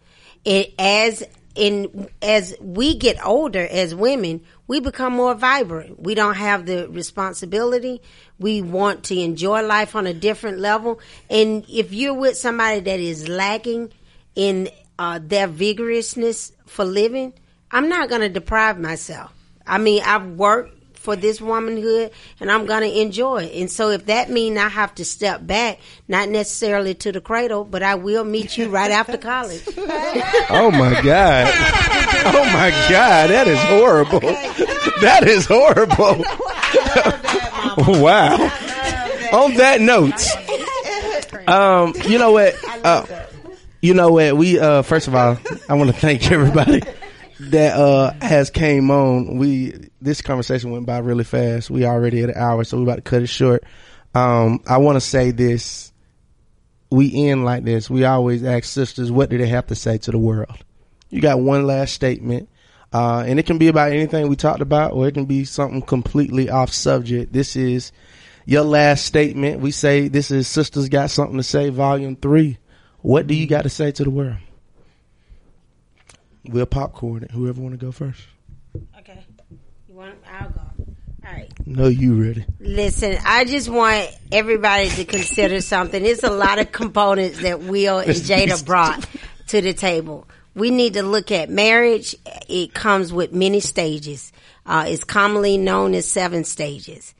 It as in as we get older as women, we become more vibrant. We don't have the responsibility. We want to enjoy life on a different level. And if you're with somebody that is lacking in uh, their vigorousness for living, I'm not going to deprive myself. I mean, I've worked for this womanhood and I'm going to enjoy it. And so if that means I have to step back, not necessarily to the cradle, but I will meet you right after college. Oh my god. Oh my god. That is horrible. That is horrible. wow. On that note, um, you know what? Uh, you know what? We uh, first of all, I want to thank everybody that uh has came on. We this conversation went by really fast. We already at an hour, so we about to cut it short. Um, I want to say this. We end like this. We always ask sisters, what do they have to say to the world? You got one last statement. Uh, and it can be about anything we talked about, or it can be something completely off subject. This is your last statement. We say this is Sisters Got Something to Say, Volume 3. What do you got to say to the world? We'll popcorn it. Whoever want to go first. Okay. You want? I'll go. All right. No, you ready? Listen, I just want everybody to consider something. There's a lot of components that Will and Jada brought to the table. We need to look at marriage. It comes with many stages. Uh, it's commonly known as seven stages.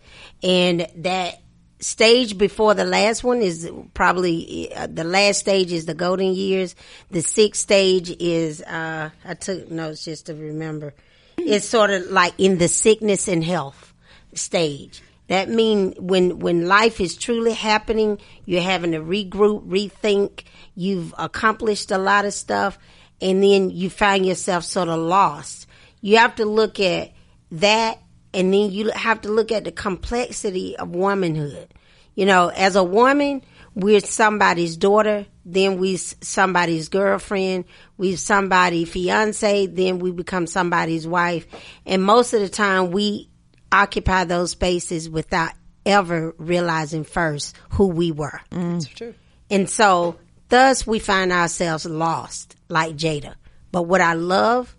And that stage before the last one is probably uh, the last stage is the golden years. The sixth stage is uh, I took notes just to remember. It's sort of like in the sickness and health stage. That mean when when life is truly happening, you're having to regroup, rethink. You've accomplished a lot of stuff, and then you find yourself sort of lost. You have to look at that and then you have to look at the complexity of womanhood. You know, as a woman, we're somebody's daughter, then we somebody's girlfriend, we somebody fiance, then we become somebody's wife. And most of the time we occupy those spaces without ever realizing first who we were. Mm. That's true. And so thus we find ourselves lost like Jada. But what I love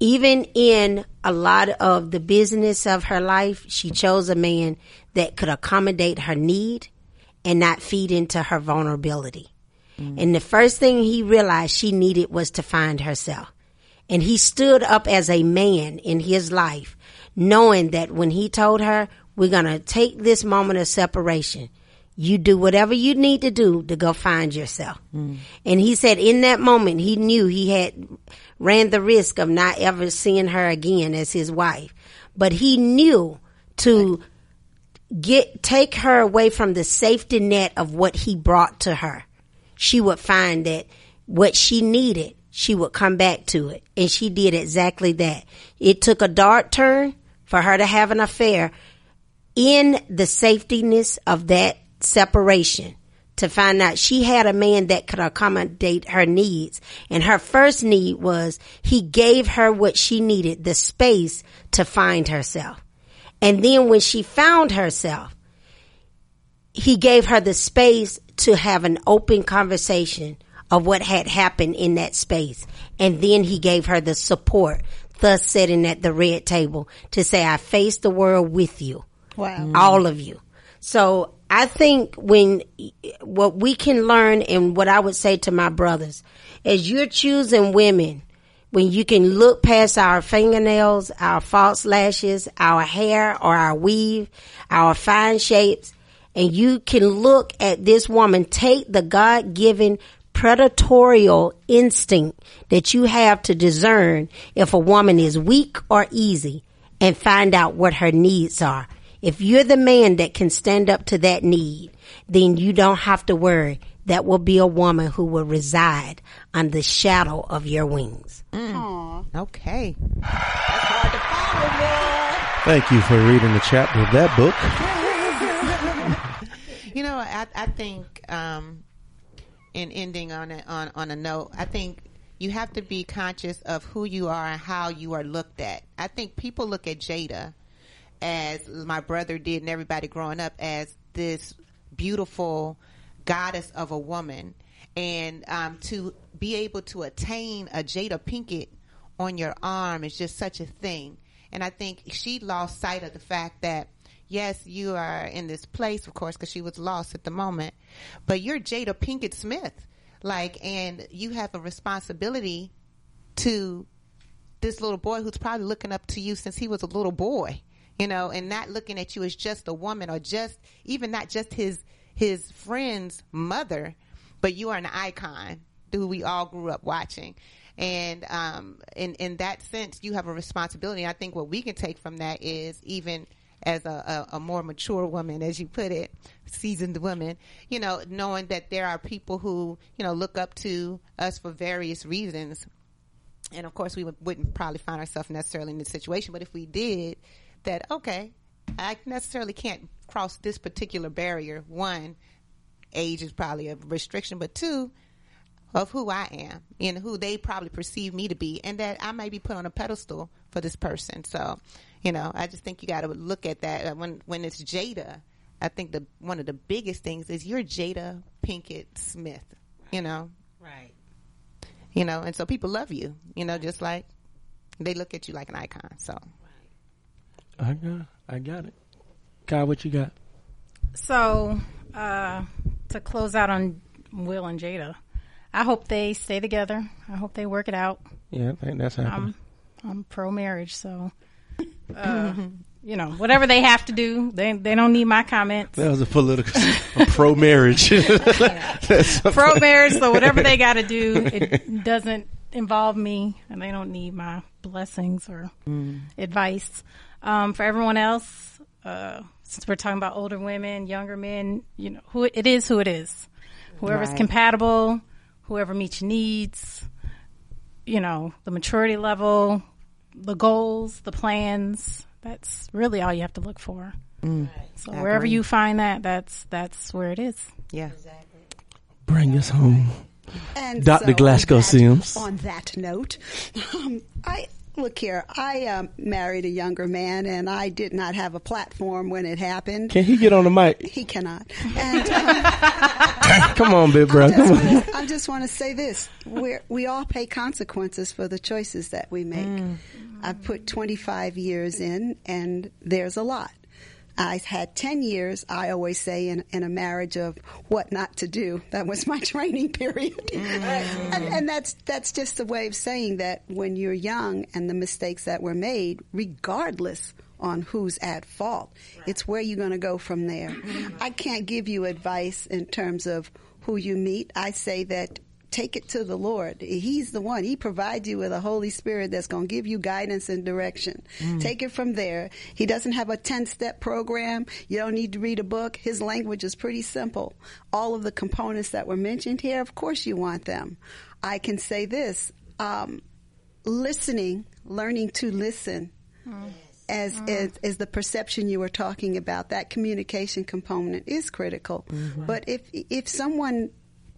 even in a lot of the business of her life, she chose a man that could accommodate her need and not feed into her vulnerability. Mm. And the first thing he realized she needed was to find herself. And he stood up as a man in his life, knowing that when he told her, we're going to take this moment of separation. You do whatever you need to do to go find yourself. Mm. And he said in that moment, he knew he had ran the risk of not ever seeing her again as his wife. But he knew to get, take her away from the safety net of what he brought to her. She would find that what she needed, she would come back to it. And she did exactly that. It took a dark turn for her to have an affair in the safetyness of that separation to find out she had a man that could accommodate her needs. And her first need was he gave her what she needed, the space to find herself. And then when she found herself, he gave her the space to have an open conversation of what had happened in that space. And then he gave her the support, thus sitting at the red table to say, I face the world with you. Wow. All of you. So I think when what we can learn and what I would say to my brothers, as you're choosing women, when you can look past our fingernails, our false lashes, our hair or our weave, our fine shapes, and you can look at this woman, take the God given predatorial instinct that you have to discern if a woman is weak or easy and find out what her needs are. If you're the man that can stand up to that need, then you don't have to worry. That will be a woman who will reside under the shadow of your wings. Okay. That's hard to follow, Thank you for reading the chapter of that book. You know, I, I think, um, in ending on a, on, on a note, I think you have to be conscious of who you are and how you are looked at. I think people look at Jada as my brother did and everybody growing up as this beautiful goddess of a woman. And um, to be able to attain a Jada Pinkett on your arm is just such a thing. And I think she lost sight of the fact that, yes, you are in this place, of course, because she was lost at the moment, but you're Jada Pinkett Smith. Like, and you have a responsibility to this little boy who's probably looking up to you since he was a little boy, you know, and not looking at you as just a woman or just even not just his his friend's mother, but you are an icon who we all grew up watching. And um, in in that sense, you have a responsibility. I think what we can take from that is even as a, a, a more mature woman, as you put it, seasoned woman, you know, knowing that there are people who you know look up to us for various reasons and of course we would, wouldn't probably find ourselves necessarily in this situation but if we did that okay i necessarily can't cross this particular barrier. One age is probably a restriction but two of who i am and who they probably perceive me to be and that i may be put on a pedestal for this person. So you know i just think you got to look at that. Uh, when when it's jada i think the one of the biggest things is you're jada pinkett smith you know? Right. you know, and so people love you, you know, just like they look at you like an icon. So I got, I got it. Kyle, what you got? So, uh, to close out on Will and Jada, I hope they stay together. I hope they work it out. Yeah, I think that's happening. I'm I'm pro marriage, so uh, you know whatever they have to do, they they don't need my comments. that was a political, pro marriage. pro marriage, so whatever they got to do, it doesn't involve me, and they don't need my blessings or advice. Um, for everyone else, uh, since we're talking about older women, younger men, you know, who it is, who it is, whoever's Right. compatible, whoever meets your needs, you know, the maturity level, the goals, the plans. That's really all you have to look for. So I wherever agree. you find that, that's that's where it is. Yeah. Bring us home. And Dr. so Glasgow on Sims. On that note, um, I look here. I um, married a younger man, and I did not have a platform when it happened. Can he get on the mic? He cannot. And um, Come on, big bro. I just wanna- I just want to say this: we we all pay consequences for the choices that we make. I've put 25 years in, and there's a lot. I had 10 years, I always say, in, in a marriage of what not to do. That was my training period. Mm. and, and that's, that's just a way of saying that when you're young and the mistakes that were made, regardless on who's at fault, it's where you're going to go from there. Mm-hmm. I can't give you advice in terms of who you meet. I say that take it to the Lord. He's the one. He provides you with a Holy Spirit that's going to give you guidance and direction. Mm. Take it from there. He doesn't have a 10 step program. You don't need to read a book. His language is pretty simple. All of the components that were mentioned here, of course you want them. I can say this, um, listening, learning to listen mm. as, mm. as as the perception you were talking about that communication component is critical mm-hmm. but if if someone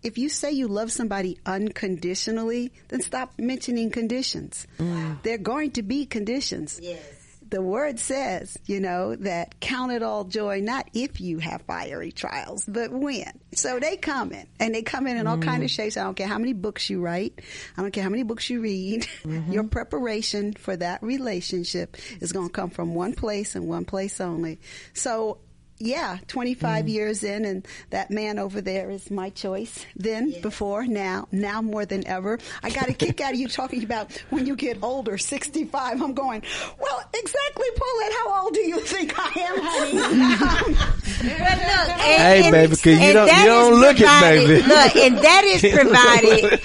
if you say you love somebody unconditionally then stop mentioning conditions mm. they're going to be conditions Yes the word says, you know, that count it all joy, not if you have fiery trials, but when. So they come in, and they come in in all kind of mm. shapes. I don't care how many books you write. I don't care how many books you read. Mm-hmm. Your preparation for that relationship is going to come from one place and one place only. So, yeah, 25 mm. years in, and that man over there is my choice. Then, before, now, now more than ever. I got a kick out of you talking about when you get older, 65. I'm going, well, exactly, Paulette, how old do you think I am, honey? Hey, baby, 'cause you don't- you don't look it, baby. Look, and that is provided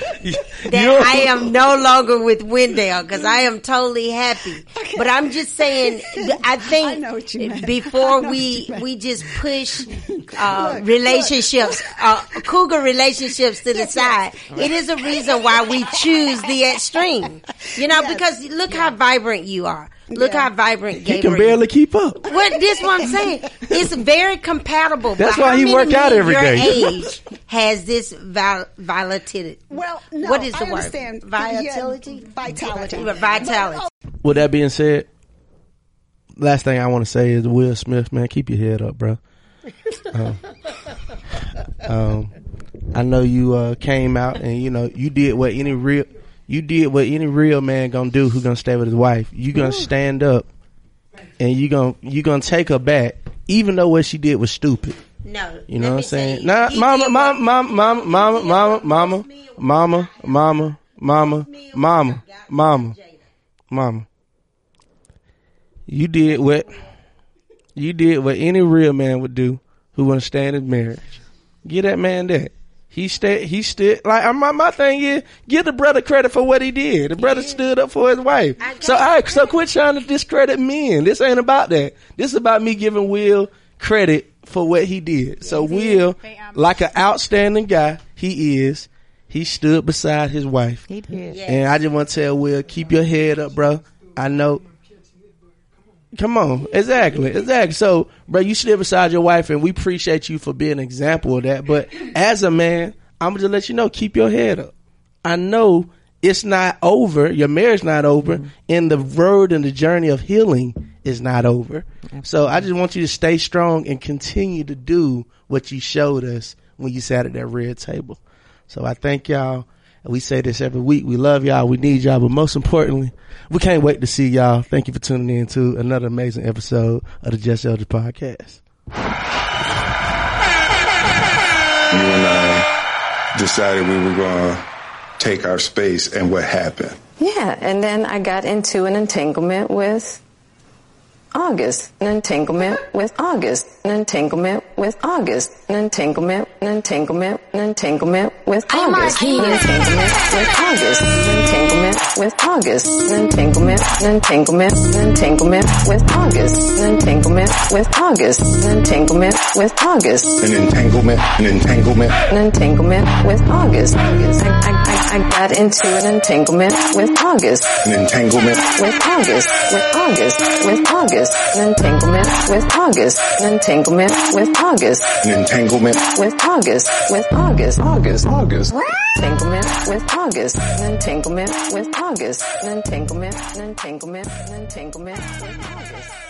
that I am no longer with Wendell because I am totally happy. But I'm just saying, I think I know what you meant. I before know we what you we just push uh, Look, relationships, uh, cougar relationships to the side, it is a reason why we choose the extreme. You know, Yes. because look how vibrant you are. Look Yeah. how vibrant He can barely keep up. What this what I'm saying? It's very compatible. That's why he many work out men every your day. age has this val- volatility. Well, no, what is the I word? understand. Vitality. Yeah, vitality. Vitality. With that being said, last thing I want to say is Will Smith, man, keep your head up, bro. Um, um, I know you uh, came out and you know you did what any real you did what any real man gonna do who gonna stay with his wife. You gonna stand up and you gonna you gonna take her back, even though what she did was stupid. No. You know what I'm saying? Nah, mama, mama, mama, mama, mama, mama, mama, mama, mama, mama, mama, mama. You did what you did what any real man would do who want to stay in his marriage. Give that man that. He stayed. He stood. Like my my thing is, give the brother credit for what he did. The brother stood up for his wife. I So I so quit trying to discredit men. This ain't about that. This is about me giving Will credit for what he did. So Will, Pay like an outstanding guy, he is. He stood beside his wife. He did. Yeah. And I just want to tell Will, keep your head up, bro. I know. Come on, exactly, exactly. So, bro, you stood beside your wife, and we appreciate you for being an example of that. But as a man, I'm gonna just let you know, keep your head up. I know it's not over. Your marriage not over, mm-hmm. and the road and the journey of healing is not over. So, I just want you to stay strong and continue to do what you showed us when you sat at that red table. So, I thank y'all. We say this every week. We love y'all. We need y'all. But most importantly, we can't wait to see y'all. Thank you for tuning in to another amazing episode of the Just Elders podcast. you and I decided we were going to take our space and what happened. Yeah, and then I got into an entanglement with August, an entanglement with August, an entanglement with August, an entanglement, an entanglement, an entanglement with August, an entanglement with August, an entanglement with August, an entanglement, an entanglement, an entanglement with August, an entanglement with August, an entanglement with August, An entanglement, an entanglement. an entanglement with August. I, I, I, I got into an entanglement with August. An entanglement, with August, with August, with August, an entanglement with August, an entanglement with August, an entanglement, with August, with August, August, August. entanglement with August, an entanglement with August, an entanglement, an entanglement, an entanglement with August.